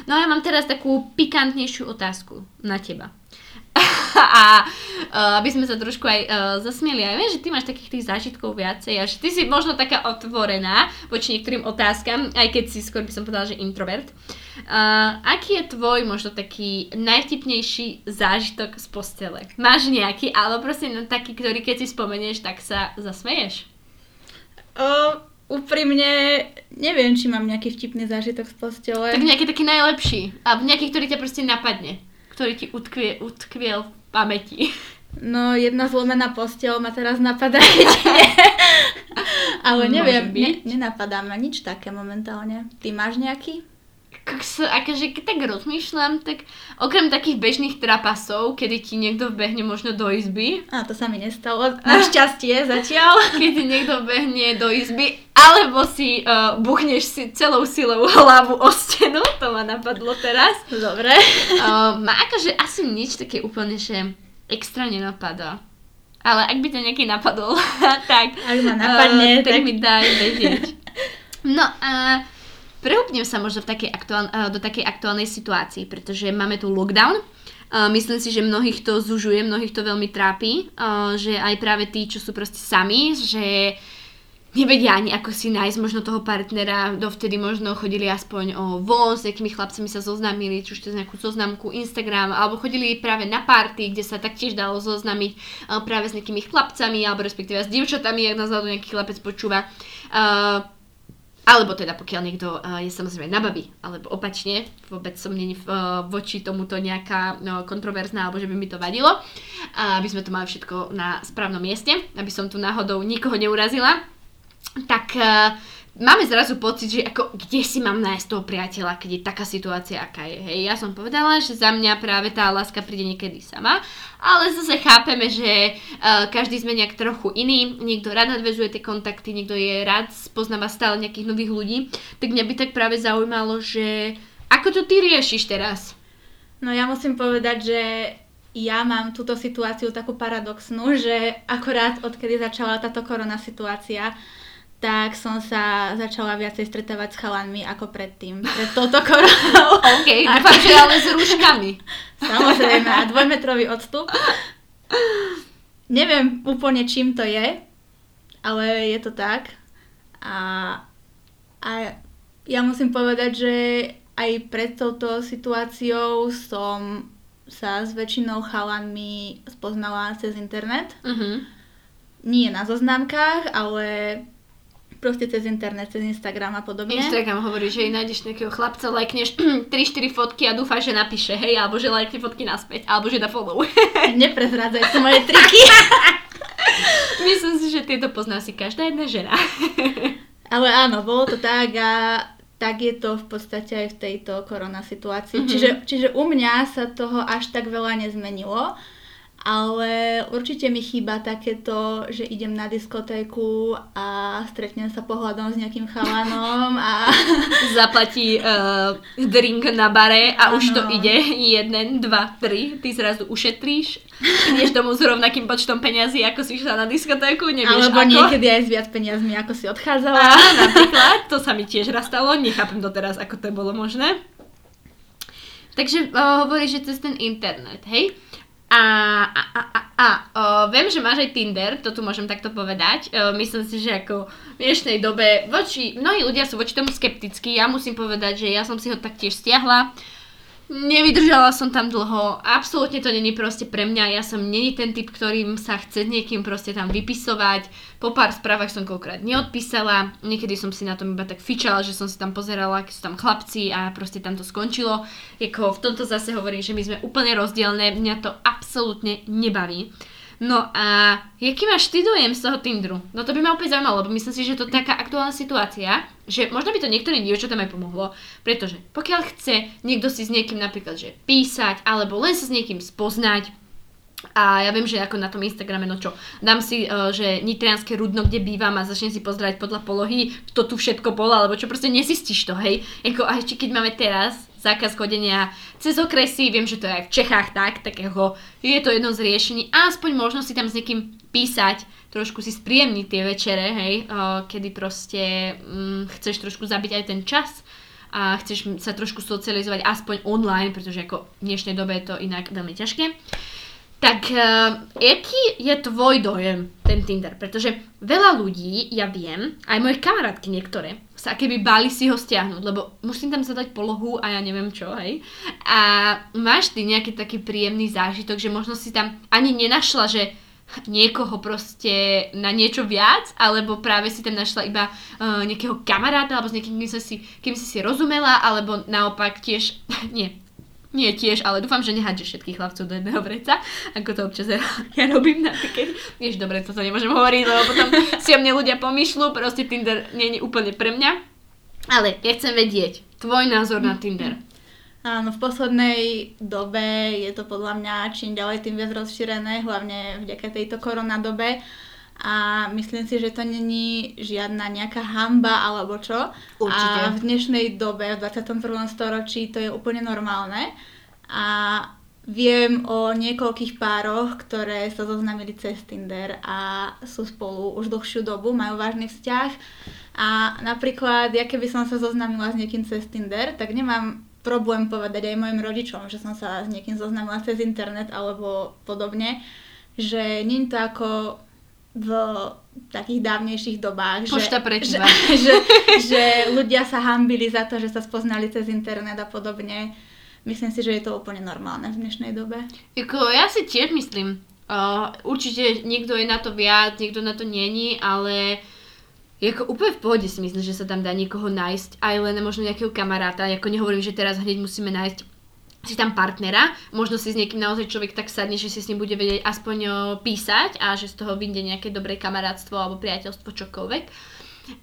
No a ja mám teraz takú pikantnejšiu otázku na teba. [laughs] a uh, aby sme sa trošku aj uh, zasmieli. Ja viem, že ty máš takých tých zážitkov viacej a že ty si možno taká otvorená voči niektorým otázkam, aj keď si skôr by som povedala, že introvert. Uh, aký je tvoj možno taký najvtipnejší zážitok z postele? Máš nejaký, alebo proste no, taký, ktorý keď si spomenieš, tak sa zasmeješ? Uh, úprimne neviem, či mám nejaký vtipný zážitok z postele. Tak nejaký taký najlepší. A nejaký, ktorý ťa proste napadne ktorý ti utkvie, utkviel v pamäti? No, jedna zlomená postel ma teraz napadá. [laughs] Ale neviem, ne, nenapadá ma nič také momentálne. Ty máš nejaký? Sa, akože keď tak rozmýšľam, tak okrem takých bežných trapasov, kedy ti niekto vbehne možno do izby. A to sa mi nestalo, [laughs] našťastie zatiaľ. [laughs] Keď ti niekto vbehne do izby, alebo si uh, buchneš si celou silou hlavu o stenu, to ma napadlo teraz. Dobre. Uh, má akože asi nič také úplne, že extra nenapadá. Ale ak by to nejaký napadol, [laughs] tak... Ak ma napadne, uh, tak, tak mi daj vedieť. No a uh, Prehúpnem sa možno v takej aktuál, eh, do takej aktuálnej situácii, pretože máme tu lockdown. Uh, myslím si, že mnohých to zužuje, mnohých to veľmi trápi, uh, že aj práve tí, čo sú proste sami, že nevedia ani ako si nájsť možno toho partnera, dovtedy možno chodili aspoň o von, s nejakými chlapcami sa zoznámili, či už to nejakú zoznamku Instagram, alebo chodili práve na party, kde sa taktiež dalo zoznamiť práve s nejakými chlapcami, alebo respektíve s dievčatami, ak nás nejaký chlapec počúva. Uh, alebo teda pokiaľ niekto uh, je samozrejme na babi, alebo opačne, vôbec som není uh, voči tomuto nejaká no, kontroverzná, alebo že by mi to vadilo, aby sme to mali všetko na správnom mieste, aby som tu náhodou nikoho neurazila. Tak uh, máme zrazu pocit, že ako, kde si mám nájsť toho priateľa, keď je taká situácia, aká je. Hej, ja som povedala, že za mňa práve tá láska príde niekedy sama, ale zase chápeme, že uh, každý sme nejak trochu iný, niekto rád nadvezuje tie kontakty, niekto je rád, spoznáva stále nejakých nových ľudí, tak mňa by tak práve zaujímalo, že ako to ty riešiš teraz? No ja musím povedať, že ja mám túto situáciu takú paradoxnú, že akorát odkedy začala táto korona situácia, tak som sa začala viacej stretávať s chalanmi ako predtým, pred touto koronou. [laughs] OK, dúfam, že ale s rúškami. [laughs] Samozrejme, a dvojmetrový odstup. Neviem úplne čím to je, ale je to tak. A, a ja musím povedať, že aj pred touto situáciou som sa s väčšinou chalanmi spoznala cez internet. Uh-huh. Nie na zoznámkach, ale proste cez internet, cez Instagram a podobne. Instagram hovorí, že nájdeš nejakého chlapca, lajkneš [clears throat] 3-4 fotky a dúfaš, že napíše, hej, alebo že lajkne fotky naspäť, alebo že dá follow. [laughs] Neprezrádzaj to moje triky. [laughs] Myslím si, že tieto pozná si každá jedna žena. [laughs] Ale áno, bolo to tak a tak je to v podstate aj v tejto korona situácii. Mm-hmm. Čiže, čiže u mňa sa toho až tak veľa nezmenilo ale určite mi chýba takéto, že idem na diskotéku a stretnem sa pohľadom s nejakým chalanom a... [laughs] Zaplatí uh, drink na bare a ano. už to ide. Jeden, dva, tri. Ty zrazu ušetríš. Ideš domov s rovnakým počtom peňazí, ako si išla na diskotéku. Nevieš Alebo ako. niekedy aj s viac peniazmi, ako si odchádzala. A, napríklad. To sa mi tiež raz stalo. Nechápem doteraz, ako to bolo možné. Takže uh, hovoríš, že cez ten internet, hej? A, a, a, a, a o, viem, že máš aj Tinder, to tu môžem takto povedať. O, myslím si, že ako v dnešnej dobe voči, mnohí ľudia sú voči tomu skeptickí. Ja musím povedať, že ja som si ho taktiež stiahla. Nevydržala som tam dlho, absolútne to není proste pre mňa, ja som není ten typ, ktorým sa chce niekým proste tam vypisovať. Po pár správach som koľkrát neodpísala, niekedy som si na tom iba tak fičala, že som si tam pozerala, akí sú tam chlapci a proste tam to skončilo. Jako v tomto zase hovorím, že my sme úplne rozdielne, mňa to absolútne nebaví. No a jaký máš ty dojem z toho Tinderu? No to by ma opäť zaujímalo, lebo myslím si, že to je taká aktuálna situácia, že možno by to niektorým dievčatám aj pomohlo, pretože pokiaľ chce niekto si s niekým napríklad že písať, alebo len sa s niekým spoznať, a ja viem, že ako na tom Instagrame, no čo, dám si, uh, že nitrianské rudno, kde bývam a začnem si pozerať podľa polohy, kto tu všetko bol, alebo čo, proste nesistíš to, hej. Jako, a ešte keď máme teraz zákaz chodenia cez okresy, viem, že to je aj v Čechách tak, takého, je to jedno z riešení a aspoň možno si tam s niekým písať, trošku si spríjemniť tie večere, hej, kedy proste um, chceš trošku zabiť aj ten čas a chceš sa trošku socializovať aspoň online, pretože ako v dnešnej dobe je to inak veľmi ťažké. Tak uh, aký je tvoj dojem, ten Tinder? Pretože veľa ľudí, ja viem, aj moje kamarátky niektoré, sa keby báli si ho stiahnuť, lebo musím tam zadať polohu a ja neviem čo, hej. A máš ty nejaký taký príjemný zážitok, že možno si tam ani nenašla, že niekoho proste na niečo viac, alebo práve si tam našla iba uh, nejakého kamaráta, alebo s niekým, kým si, kým si si rozumela, alebo naopak tiež, [laughs] nie, nie tiež, ale dúfam, že nehádže všetkých hlavcov do jedného vreca, ako to občas ja, ja robím napríklad. Vieš, dobre, toto nemôžem hovoriť, lebo potom si o mne ľudia pomýšľu, proste Tinder nie je úplne pre mňa. Ale ja chcem vedieť tvoj názor na Tinder. Áno, v poslednej dobe je to podľa mňa čím ďalej tým viac rozšírené, hlavne vďaka tejto koronadobe. A myslím si, že to není žiadna nejaká hamba alebo čo. Určite. A v dnešnej dobe, v 21. storočí, to je úplne normálne. A viem o niekoľkých pároch, ktoré sa zoznamili cez Tinder a sú spolu už dlhšiu dobu, majú vážny vzťah. A napríklad, ja keby som sa zoznamila s niekým cez Tinder, tak nemám problém povedať aj mojim rodičom, že som sa s niekým zoznamila cez internet alebo podobne, že nie je to ako v takých dávnejších dobách, Pošta že, že, [laughs] že, že ľudia sa hambili za to, že sa spoznali cez internet a podobne. Myslím si, že je to úplne normálne v dnešnej dobe. Jako, ja si tiež myslím, uh, určite niekto je na to viac, niekto na to není, ale ako úplne v pohode si myslím, že sa tam dá niekoho nájsť, aj len možno nejakého kamaráta. Ako nehovorím, že teraz hneď musíme nájsť si tam partnera, možno si s niekým naozaj človek tak sadne, že si s ním bude vedieť aspoň písať a že z toho vyjde nejaké dobré kamarátstvo alebo priateľstvo, čokoľvek.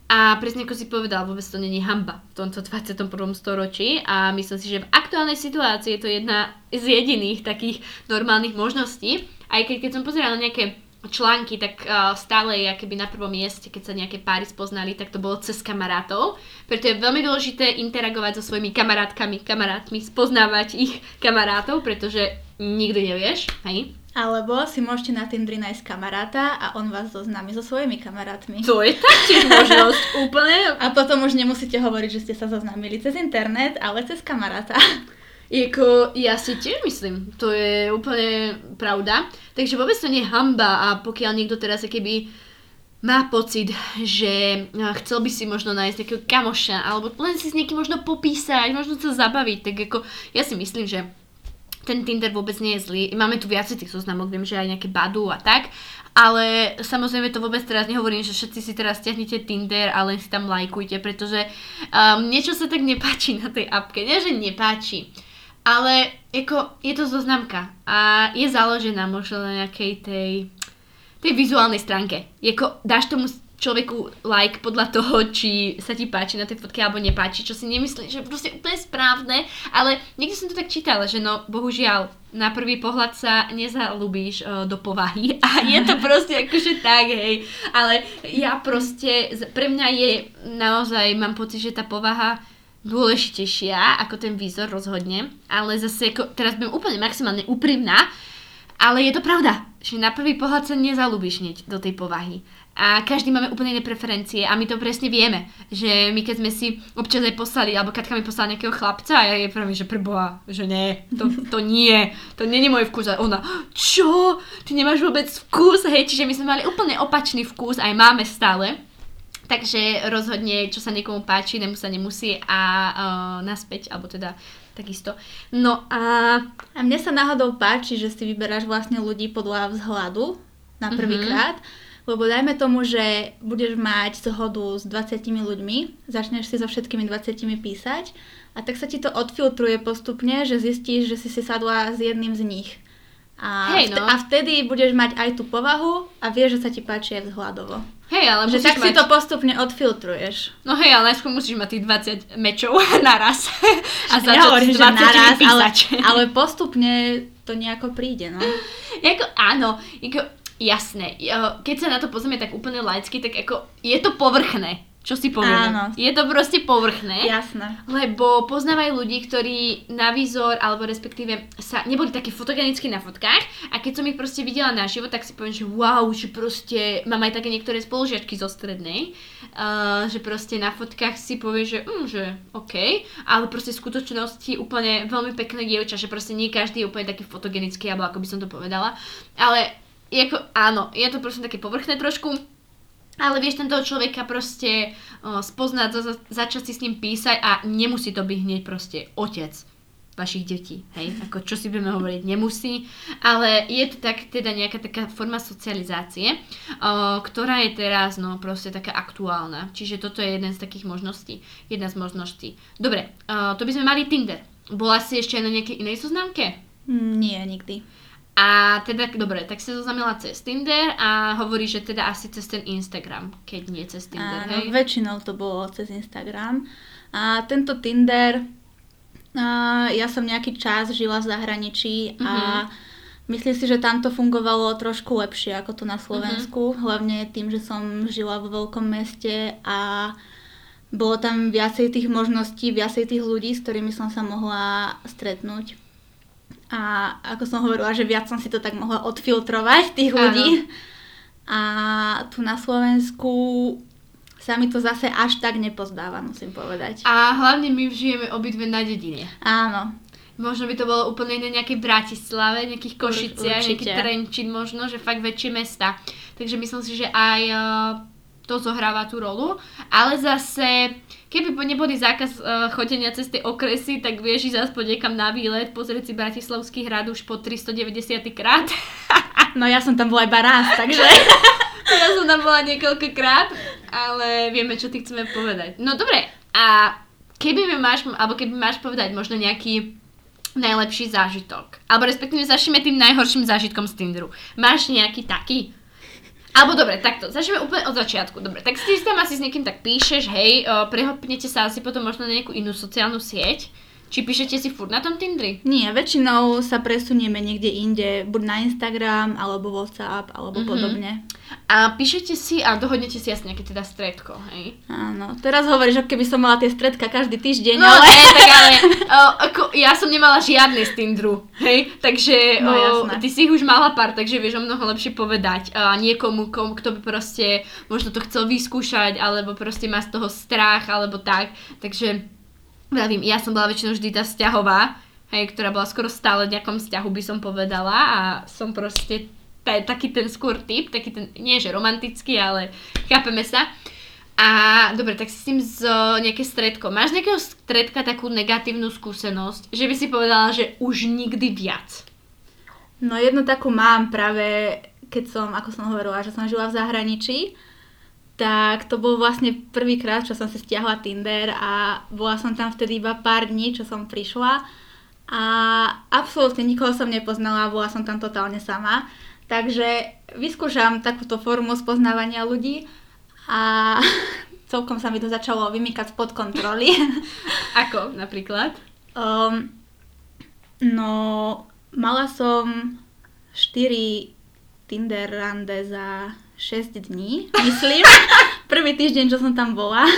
A presne ako si povedal, vôbec to není hamba v tomto 21. storočí a myslím si, že v aktuálnej situácii je to jedna z jediných takých normálnych možností. Aj keď, keď som pozerala nejaké články, tak uh, stále je akéby na prvom mieste, keď sa nejaké páry spoznali, tak to bolo cez kamarátov. Preto je veľmi dôležité interagovať so svojimi kamarátkami, kamarátmi, spoznávať ich kamarátov, pretože nikdy nevieš, hej? Alebo si môžete na Tindri nájsť kamaráta a on vás zoznámi so svojimi kamarátmi. To je taktiež možnosť úplne. A potom už nemusíte hovoriť, že ste sa zoznámili cez internet, ale cez kamaráta. Jako, ja si tiež myslím, to je úplne pravda. Takže vôbec to nie je hamba a pokiaľ niekto teraz keby má pocit, že chcel by si možno nájsť takého kamoša alebo len si s niekým možno popísať, možno sa zabaviť, tak ako ja si myslím, že ten Tinder vôbec nie je zlý. Máme tu viacej tých zoznamok, viem, že aj nejaké badu a tak, ale samozrejme to vôbec teraz nehovorím, že všetci si teraz stiahnite Tinder a len si tam lajkujte, pretože um, niečo sa tak nepáči na tej apke. Nie, že nepáči ale ako, je to zoznamka a je založená možno na nejakej tej, tej vizuálnej stránke. Jako, dáš tomu človeku like podľa toho, či sa ti páči na tej fotke alebo nepáči, čo si nemyslím, že proste úplne správne, ale niekde som to tak čítala, že no bohužiaľ na prvý pohľad sa nezalúbíš uh, do povahy [laughs] a je to proste akože tak, hej, ale ja proste, pre mňa je naozaj, mám pocit, že tá povaha dôležitejšia ako ten výzor rozhodne, ale zase ako, teraz budem úplne maximálne úprimná, ale je to pravda, že na prvý pohľad sa nezalúbiš hneď do tej povahy. A každý máme úplne iné preferencie a my to presne vieme, že my keď sme si občas aj poslali, alebo Katka mi poslala nejakého chlapca a ja je pravím, že preboha, že nie, to, to nie, to nie je môj vkus. A ona, čo, ty nemáš vôbec vkus, hej, čiže my sme mali úplne opačný vkus, aj máme stále, Takže rozhodne, čo sa niekomu páči, nemu sa nemusí a uh, naspäť, alebo teda takisto. No a... A mne sa náhodou páči, že si vyberáš vlastne ľudí podľa vzhľadu na mhm. prvýkrát, mm-hmm. lebo dajme tomu, že budeš mať zhodu s 20 ľuďmi, začneš si so všetkými 20 písať a tak sa ti to odfiltruje postupne, že zistíš, že si si sadla s jedným z nich. A, Hej, no. a vtedy budeš mať aj tú povahu a vieš, že sa ti páči aj vzhľadovo. Hej, ale že tak mať... si to postupne odfiltruješ. No hej, ale najskôr musíš mať tých 20 mečov [laughs] naraz. a začať Nehovorím, s 20 naraz. Ale, [laughs] ale postupne to nejako príde, no. jako, áno, ako, jasné. Keď sa na to pozrieme tak úplne laicky, tak ako je to povrchné. Čo si povieme? Áno. Je to proste povrchné. Jasné. Lebo poznávajú ľudí, ktorí na výzor, alebo respektíve sa neboli takí fotogenickí na fotkách a keď som ich proste videla naživo, tak si poviem, že wow, že proste mám aj také niektoré spolužiačky zo strednej, uh, že proste na fotkách si povie, že, mm, že OK, ale proste v skutočnosti úplne veľmi pekné dievča, že proste nie každý je úplne taký fotogenický, alebo ako by som to povedala, ale ako, áno, je to proste také povrchné trošku, ale vieš ten toho človeka proste uh, spoznať, za, začať si s ním písať a nemusí to byť hneď proste otec vašich detí, hej, [laughs] ako čo si budeme hovoriť, nemusí, ale je to tak, teda nejaká taká forma socializácie, uh, ktorá je teraz, no, proste taká aktuálna, čiže toto je jeden z takých možností, jedna z možností. Dobre, uh, to by sme mali Tinder. Bola si ešte aj na nejakej inej zoznamke? Mm, Nie, nikdy. A teda, dobre, tak sa zoznamila cez Tinder a hovorí, že teda asi cez ten Instagram, keď nie cez Tinder, Áno, hej? väčšinou to bolo cez Instagram. A tento Tinder, a ja som nejaký čas žila v zahraničí a myslím si, že tam to fungovalo trošku lepšie ako tu na Slovensku. Hlavne tým, že som žila vo veľkom meste a bolo tam viacej tých možností, viacej tých ľudí, s ktorými som sa mohla stretnúť. A ako som hovorila, že viac som si to tak mohla odfiltrovať, tých Áno. ľudí. A tu na Slovensku sa mi to zase až tak nepozdáva, musím povedať. A hlavne my žijeme obidve na dedine. Áno, Možno by to bolo úplne na nejakej Bratislave, nejakých Košiciach, nejaký. Trenčín možno, že fakt väčšie mesta. Takže myslím si, že aj eh, to zohráva tú rolu. Ale zase, keby neboli zákaz eh, chodenia cez tie okresy, tak vieš ísť aspoň niekam na výlet, pozrieť si Bratislavský hrad už po 390 krát. [laughs] no ja som tam bola iba raz, takže... [laughs] ja som tam bola niekoľkokrát, ale vieme, čo ty chceme povedať. No dobre, a keby mi máš, alebo keby máš povedať možno nejaký najlepší zážitok, alebo respektíve začneme tým najhorším zážitkom z Tinderu. Máš nejaký taký? Alebo dobre, takto, začneme úplne od začiatku. Dobre, tak si tam asi s niekým tak píšeš, hej, o, prehopnete sa asi potom možno na nejakú inú sociálnu sieť. Či píšete si furt na tom Tindri? Nie, väčšinou sa presunieme niekde inde, buď na Instagram, alebo WhatsApp, alebo Mhm. podobne. A píšete si a dohodnete si asi nejaké teda stredko, hej? Áno, teraz hovoríš, ako keby som mala tie stredka každý týždeň, No, ale... ne, tak ale [laughs] o, ako, ja som nemala žiadne z Tinderu, hej, takže No, o, ty si ich už mala pár, takže vieš o mnoho lepšie povedať a niekomu, kom, kto by proste možno to chcel vyskúšať, alebo proste má z toho strach, alebo tak, takže vravím, ja som bola väčšinou vždy tá vzťahová, hej, ktorá bola skoro stále v nejakom vzťahu, by som povedala a som proste ta, taký ten skôr typ, taký ten, nie že romantický, ale chápeme sa. A dobre, tak si s tým z nejaké stredko. Máš nejakého stredka takú negatívnu skúsenosť, že by si povedala, že už nikdy viac? No jednu takú mám práve, keď som, ako som hovorila, že som žila v zahraničí, tak to bol vlastne prvýkrát, čo som si stiahla Tinder a bola som tam vtedy iba pár dní, čo som prišla a absolútne nikoho som nepoznala, bola som tam totálne sama. Takže vyskúšam takúto formu spoznávania ľudí a [laughs] celkom sa mi to začalo vymýkať spod kontroly. [laughs] Ako napríklad? Um, no, mala som 4 Tinder rande za 6 dní, myslím. [laughs] Prvý týždeň, čo som tam bola. [laughs]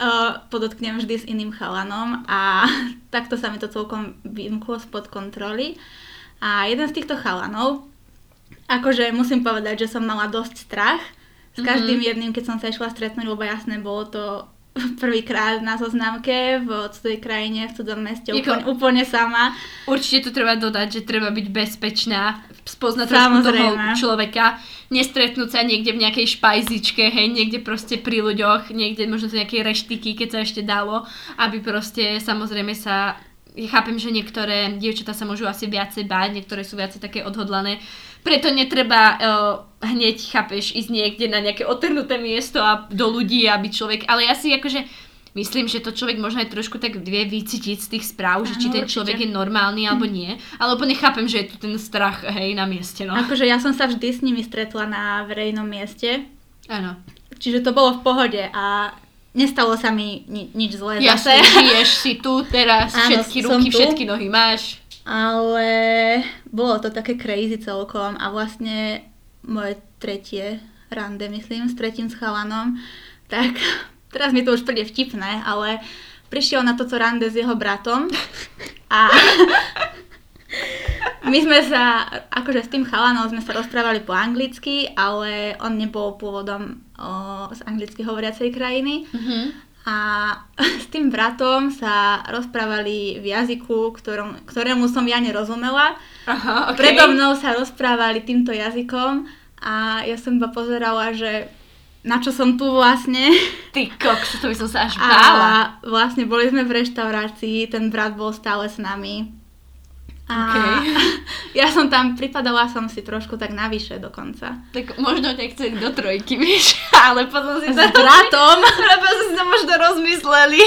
Uh, podotknem vždy s iným chalanom a [laughs] takto sa mi to celkom vymklo spod kontroly. A jeden z týchto chalanov, akože musím povedať, že som mala dosť strach s každým jedným, keď som sa išla stretnúť, lebo jasné, bolo to prvýkrát na zoznamke v cudzej krajine, v cudzom meste, Jako- úplne, úplne sama. Určite tu treba dodať, že treba byť bezpečná, spoznať trošku toho človeka, nestretnúť sa niekde v nejakej špajzičke, hej, niekde proste pri ľuďoch, niekde možno to nejaké reštiky, keď sa ešte dalo, aby proste samozrejme sa ja chápem, že niektoré dievčatá sa môžu asi viacej báť, niektoré sú viacej také odhodlané, preto netreba uh, hneď, chápeš, ísť niekde na nejaké otrhnuté miesto a do ľudí, aby človek, ale ja si akože myslím, že to človek možno aj trošku tak vie vycítiť z tých správ, že či ten človek je normálny alebo nie, ale úplne chápem, že je tu ten strach, hej, na mieste, no. Akože ja som sa vždy s nimi stretla na verejnom mieste, Áno. čiže to bolo v pohode a nestalo sa mi ni- nič zlé Jasne, zase. žiješ si tu teraz, Áno, všetky ruky, tu. všetky nohy máš. Ale bolo to také crazy celkom a vlastne moje tretie rande, myslím, s tretím s chalanom, tak [laughs] teraz mi to už príde vtipné, ale prišiel na toto rande s jeho bratom a [laughs] my sme sa, akože s tým chalanom sme sa rozprávali po anglicky, ale on nebol pôvodom z anglicky hovoriacej krajiny. Mhm. A [laughs] s tým bratom sa rozprávali v jazyku, ktorom, ktorému som ja nerozumela. Aha, okay. Predo mnou sa rozprávali týmto jazykom a ja som iba pozerala, že na čo som tu vlastne. [laughs] Ty koks, to by som sa až bála. A vlastne boli sme v reštaurácii, ten brat bol stále s nami. A Okay. [laughs] ja som tam, pripadala som si trošku tak navyše dokonca. Tak možno nechceli do trojky, [laughs] vieš, ale potom si S to... bratom. [laughs] Potom si to možno rozmysleli.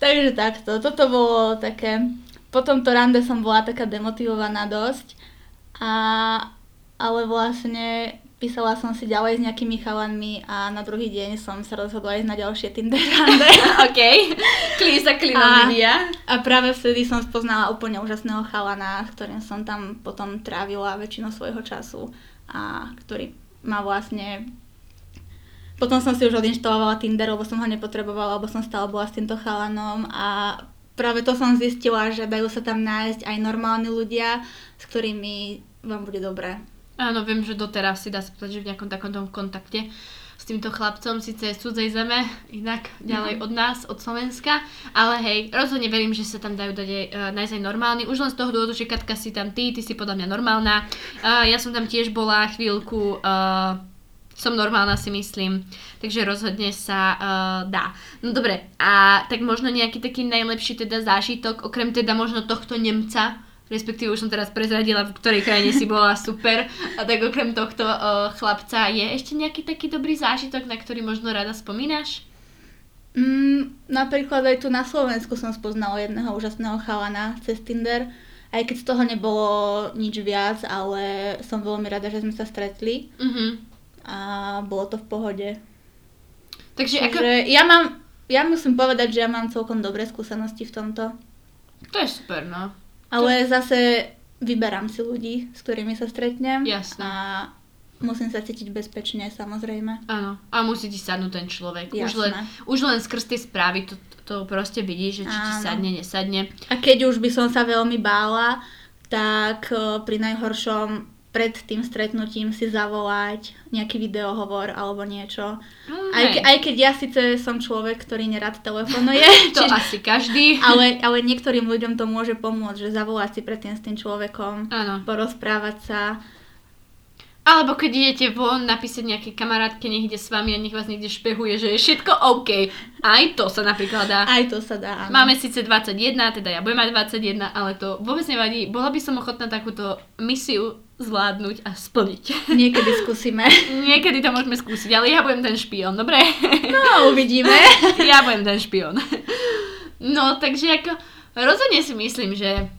Takže takto, toto bolo také... Po tomto rande som bola taká demotivovaná dosť. A, ale vlastne písala som si ďalej s nejakými chalanmi a na druhý deň som sa rozhodla ísť na ďalšie Tinder rande. [laughs] OK. Klí sa klinom A-. A práve vtedy som spoznala úplne úžasného chalana, s ktorým som tam potom trávila väčšinu svojho času a ktorý ma vlastne... Potom som si už odinštalovala Tinder, lebo som ho nepotrebovala, lebo som stále bola s týmto chalanom a práve to som zistila, že dajú sa tam nájsť aj normálni ľudia, s ktorými vám bude dobré. Áno, viem, že doteraz si dá sa povedať, že v nejakom takomto kontakte s týmto chlapcom, síce z cudzej zeme, inak ďalej od nás, od Slovenska, ale hej, rozhodne verím, že sa tam dajú dať aj, uh, nájsť aj normálni, už len z toho dôvodu, že Katka si tam ty, ty si podľa mňa normálna, uh, ja som tam tiež bola chvíľku, uh, som normálna si myslím, takže rozhodne sa uh, dá. No dobre, a tak možno nejaký taký najlepší teda zážitok, okrem teda možno tohto Nemca, respektíve už som teraz prezradila, v ktorej krajine si bola super, a tak okrem tohto uh, chlapca je ešte nejaký taký dobrý zážitok, na ktorý možno rada spomínaš? Mm, napríklad aj tu na Slovensku som spoznala jedného úžasného chalana cez Tinder, aj keď z toho nebolo nič viac, ale som veľmi rada, že sme sa stretli Mhm. a bolo to v pohode. Takže ako... Ja mám, ja musím povedať, že ja mám celkom dobré skúsenosti v tomto. To je super, no. Ale zase vyberám si ľudí, s ktorými sa stretnem. Jasné. A musím sa cítiť bezpečne, samozrejme. Áno. A musí ti sadnúť ten človek. Už Jasné. len, už len skrz tie správy to, to proste vidíš, že či ti Áno. sadne, nesadne. A keď už by som sa veľmi bála, tak eh, pri najhoršom pred tým stretnutím si zavolať nejaký videohovor alebo niečo. Mm, Aj, ke, aj keď ja síce som človek, ktorý nerad telefonuje, [laughs] [laughs] To čiže, asi každý. ale, ale niektorým ľuďom to môže pomôcť, že zavolať si predtým s tým človekom, Áno. porozprávať sa. Alebo keď idete von napísať nejaké kamarátke, nech ide s vami a nech vás niekde špehuje, že je všetko OK. Aj to sa napríklad dá. Aj to sa dá, áno. Máme síce 21, teda ja budem mať 21, ale to vôbec nevadí. Bola by som ochotná takúto misiu zvládnuť a splniť. [laughs] Niekedy skúsime. Niekedy to môžeme skúsiť, ale ja budem ten špion, dobre? No, uvidíme. [laughs] ja budem ten špion. No, takže ako rozhodne si myslím, že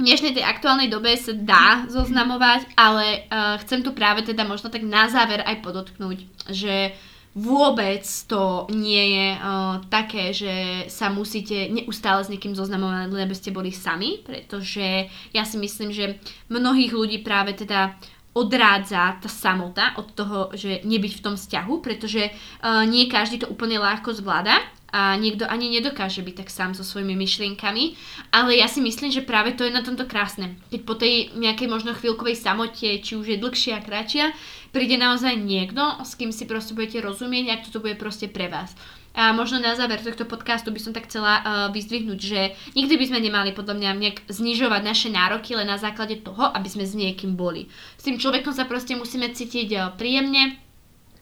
v dnešnej tej aktuálnej dobe sa dá zoznamovať, ale uh, chcem tu práve teda možno tak na záver aj podotknúť, že vôbec to nie je uh, také, že sa musíte neustále s niekým zoznamovať, aby ste boli sami, pretože ja si myslím, že mnohých ľudí práve teda odrádza tá samota od toho, že nebyť v tom vzťahu, pretože uh, nie každý to úplne ľahko zvláda a niekto ani nedokáže byť tak sám so svojimi myšlienkami, ale ja si myslím, že práve to je na tomto krásne. Keď po tej nejakej možno chvíľkovej samote, či už je dlhšia a kratšia, príde naozaj niekto, s kým si proste budete rozumieť, ak toto bude proste pre vás. A možno na záver tohto podcastu by som tak chcela uh, vyzdvihnúť, že nikdy by sme nemali podľa mňa nejak znižovať naše nároky len na základe toho, aby sme s niekým boli. S tým človekom sa proste musíme cítiť uh, príjemne,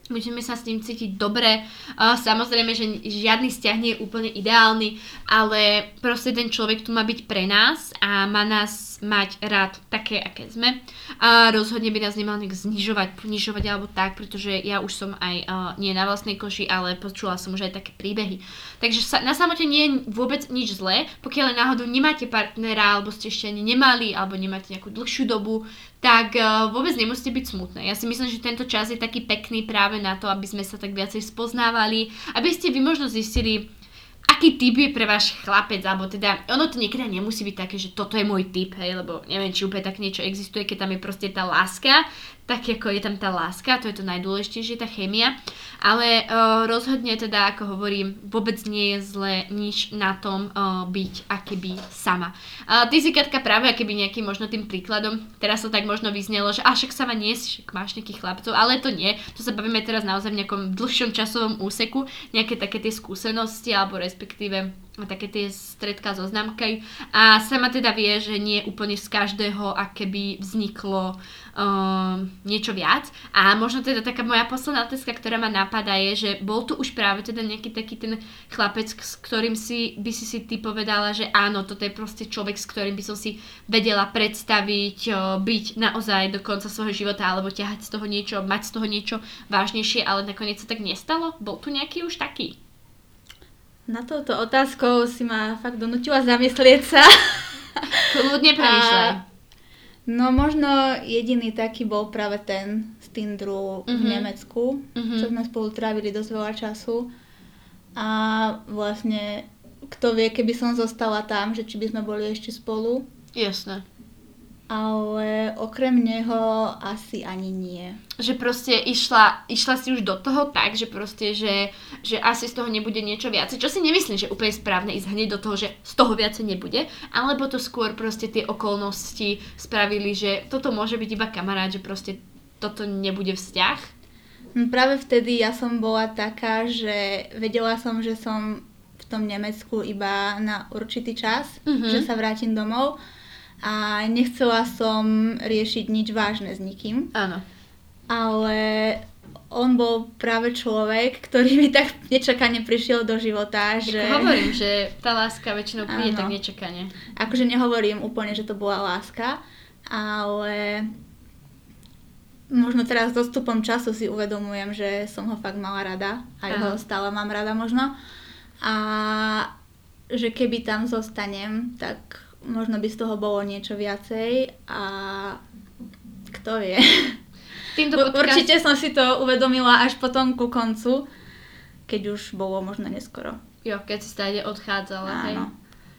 Musíme sa s ním cítiť dobre. Samozrejme, že žiadny vzťah nie je úplne ideálny, ale proste ten človek tu má byť pre nás a má nás mať rád také, aké sme. A rozhodne by nás nemal nejak znižovať, ponižovať alebo tak, pretože ja už som aj nie na vlastnej koši, ale počula som už aj také príbehy. Takže na samote nie je vôbec nič zlé, pokiaľ náhodou nemáte partnera, alebo ste ešte ani nemali, alebo nemáte nejakú dlhšiu dobu, tak uh, vôbec nemusíte byť smutné. Ja si myslím, že tento čas je taký pekný práve na to, aby sme sa tak viacej spoznávali, aby ste vy možno zistili, aký typ je pre váš chlapec, alebo teda, ono to niekedy nemusí byť také, že toto je môj typ, hej, lebo neviem, či úplne tak niečo existuje, keď tam je proste tá láska, tak ako je tam tá láska, to je to najdôležitejšie, tá chémia, ale uh, rozhodne teda, ako hovorím, vôbec nie je zle nič na tom uh, byť akéby sama. Uh, ty si Katka práve akéby nejakým možno tým príkladom, teraz to tak možno vyznelo, že a však sama nie si, máš nejakých chlapcov, ale to nie, to sa bavíme teraz naozaj v nejakom dlhšom časovom úseku, nejaké také tie skúsenosti alebo respektíve také tie stredka so známkami a sama teda vie, že nie úplne z každého akéby vzniklo uh, niečo viac a možno teda taká moja posledná otázka, ktorá ma napadá je, že bol tu už práve teda nejaký taký ten chlapec, s ktorým si by si si ty povedala, že áno, toto je proste človek, s ktorým by som si vedela predstaviť uh, byť naozaj do konca svojho života alebo ťahať z toho niečo, mať z toho niečo vážnejšie, ale nakoniec sa tak nestalo? Bol tu nejaký už taký? Na touto otázkou si ma fakt donútila zamyslieť sa. Kľudne premyšľaj. No možno jediný taký bol práve ten z Tindru uh-huh. v mhm. Nemecku, uh-huh. čo sme spolu trávili dosť veľa času. A vlastne, kto vie, keby som zostala tam, že či by sme boli ešte spolu. Jasné ale okrem neho asi ani nie. Že proste išla, išla si už do toho tak, že proste, že, že asi z toho nebude niečo viacej. Čo si nemyslím, že úplne správne ísť hneď do toho, že z toho viacej nebude, alebo to skôr proste tie okolnosti spravili, že toto môže byť iba kamarát, že proste toto nebude vzťah. Hm, práve vtedy ja som bola taká, že vedela som, že som v tom Nemecku iba na určitý čas, mm-hmm. že sa vrátim domov a nechcela som riešiť nič vážne s nikým. Áno. Ale on bol práve človek, ktorý mi tak nečakane prišiel do života, že... Ako hovorím, že tá láska väčšinou príde tak nečakane. Akože nehovorím úplne, že to bola láska, ale možno teraz s dostupom času si uvedomujem, že som ho fakt mala rada a ho stále mám rada možno. A že keby tam zostanem, tak možno by z toho bolo niečo viacej a kto vie. Týmto podcast... Určite som si to uvedomila až potom ku koncu, keď už bolo možno neskoro. Jo, keď si stále odchádzala, Áno. hej.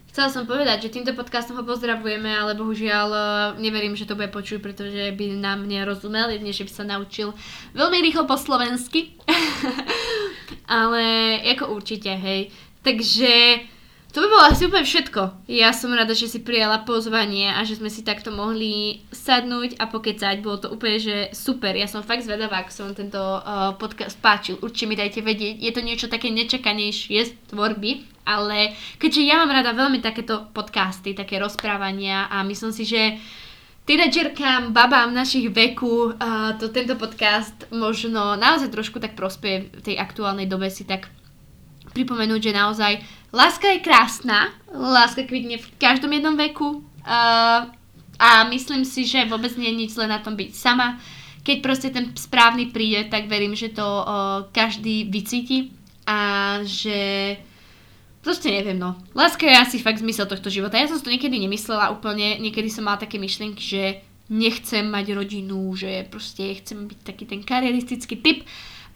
Chcela som povedať, že týmto podcastom ho pozdravujeme, ale bohužiaľ e, neverím, že to bude počuť, pretože by nám nerozumel, jedne, že by sa naučil veľmi rýchlo po slovensky. [laughs] ale ako určite, hej. Takže to by bolo asi úplne všetko. Ja som rada, že si prijala pozvanie a že sme si takto mohli sadnúť a pokecať. Bolo to úplne, že super. Ja som fakt zvedavá, ako som tento uh, podcast páčil. Určite mi dajte vedieť. Je to niečo také nečakanejšie z tvorby, ale keďže ja mám rada veľmi takéto podcasty, také rozprávania a myslím si, že tínedžerkám, babám našich veku uh, to, tento podcast možno naozaj trošku tak prospie v tej aktuálnej dobe si tak pripomenúť, že naozaj láska je krásna, láska kvitne v každom jednom veku uh, a myslím si, že vôbec nie je nič zle na tom byť sama. Keď proste ten správny príde, tak verím, že to uh, každý vycíti a že proste neviem no. Láska je asi fakt zmysel tohto života. Ja som si to niekedy nemyslela úplne, niekedy som mala také myšlienky, že nechcem mať rodinu, že proste chcem byť taký ten karieristický typ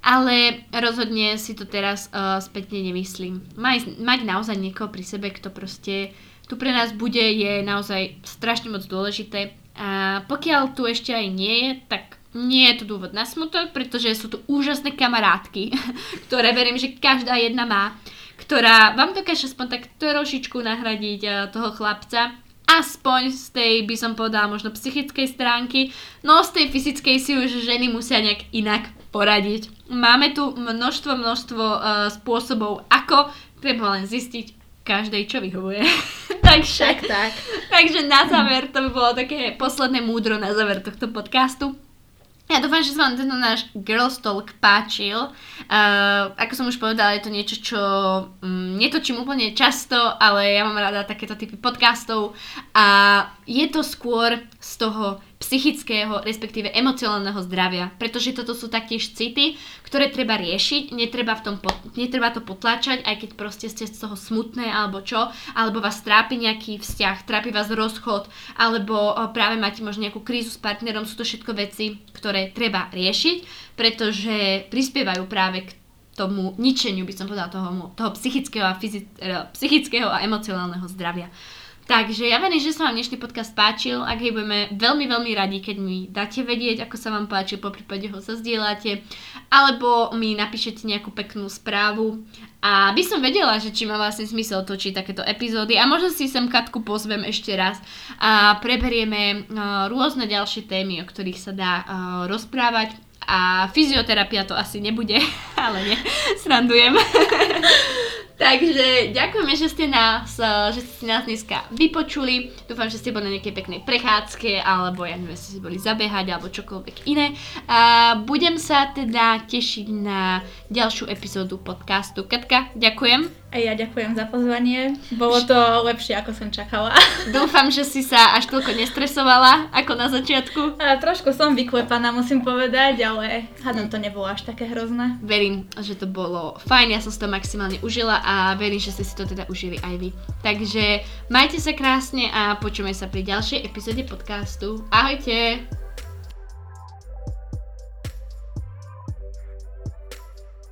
ale rozhodne si to teraz uh, spätne nemyslím. Maj, mať naozaj niekoho pri sebe, kto proste tu pre nás bude, je naozaj strašne moc dôležité. A pokiaľ tu ešte aj nie je, tak nie je to dôvod na smutok, pretože sú tu úžasné kamarátky, [laughs] ktoré verím, že každá jedna má, ktorá vám dokáže aspoň tak trošičku nahradiť uh, toho chlapca, aspoň z tej, by som povedala, možno psychickej stránky, no z tej fyzickej si už ženy musia nejak inak poradiť. Máme tu množstvo, množstvo uh, spôsobov, ako treba len zistiť každej, čo vyhovuje. [laughs] takže, tak, tak. takže na záver, to by bolo také posledné múdro na záver tohto podcastu. Ja dúfam, že sa vám tento náš Girls Talk páčil. Uh, ako som už povedala, je to niečo, čo um, netočím úplne často, ale ja mám rada takéto typy podcastov a je to skôr z toho psychického, respektíve emocionálneho zdravia, pretože toto sú taktiež city, ktoré treba riešiť, netreba, v tom pot, netreba to potláčať, aj keď proste ste z toho smutné alebo čo, alebo vás trápi nejaký vzťah, trápi vás rozchod, alebo práve máte možno nejakú krízu s partnerom, sú to všetko veci, ktoré treba riešiť, pretože prispievajú práve k tomu ničeniu, by som povedala, toho, toho psychického, a fyzi- e, psychického a emocionálneho zdravia. Takže ja verím, že sa vám dnešný podcast páčil. Ak jej budeme veľmi, veľmi radi, keď mi dáte vedieť, ako sa vám páči, po prípade ho zazdielate, alebo mi napíšete nejakú peknú správu. A by som vedela, že či má vlastne zmysel točiť takéto epizódy a možno si sem Katku pozvem ešte raz a preberieme uh, rôzne ďalšie témy, o ktorých sa dá uh, rozprávať a fyzioterapia to asi nebude, [laughs] ale nie, srandujem. [laughs] Takže ďakujeme, že ste nás, že ste nás dneska vypočuli. Dúfam, že ste boli na nejakej peknej prechádzke, alebo ja neviem, ste si boli zabehať, alebo čokoľvek iné. A budem sa teda tešiť na ďalšiu epizódu podcastu. Katka, ďakujem. A ja ďakujem za pozvanie. Bolo to lepšie, ako som čakala. [laughs] Dúfam, že si sa až toľko nestresovala, ako na začiatku. A trošku som vyklepaná, musím povedať, ale hádam to nebolo až také hrozné. Verím, že to bolo fajn, ja som si to maximálne užila a verím, že ste si to teda užili aj vy. Takže majte sa krásne a počujeme sa pri ďalšej epizóde podcastu. Ahojte!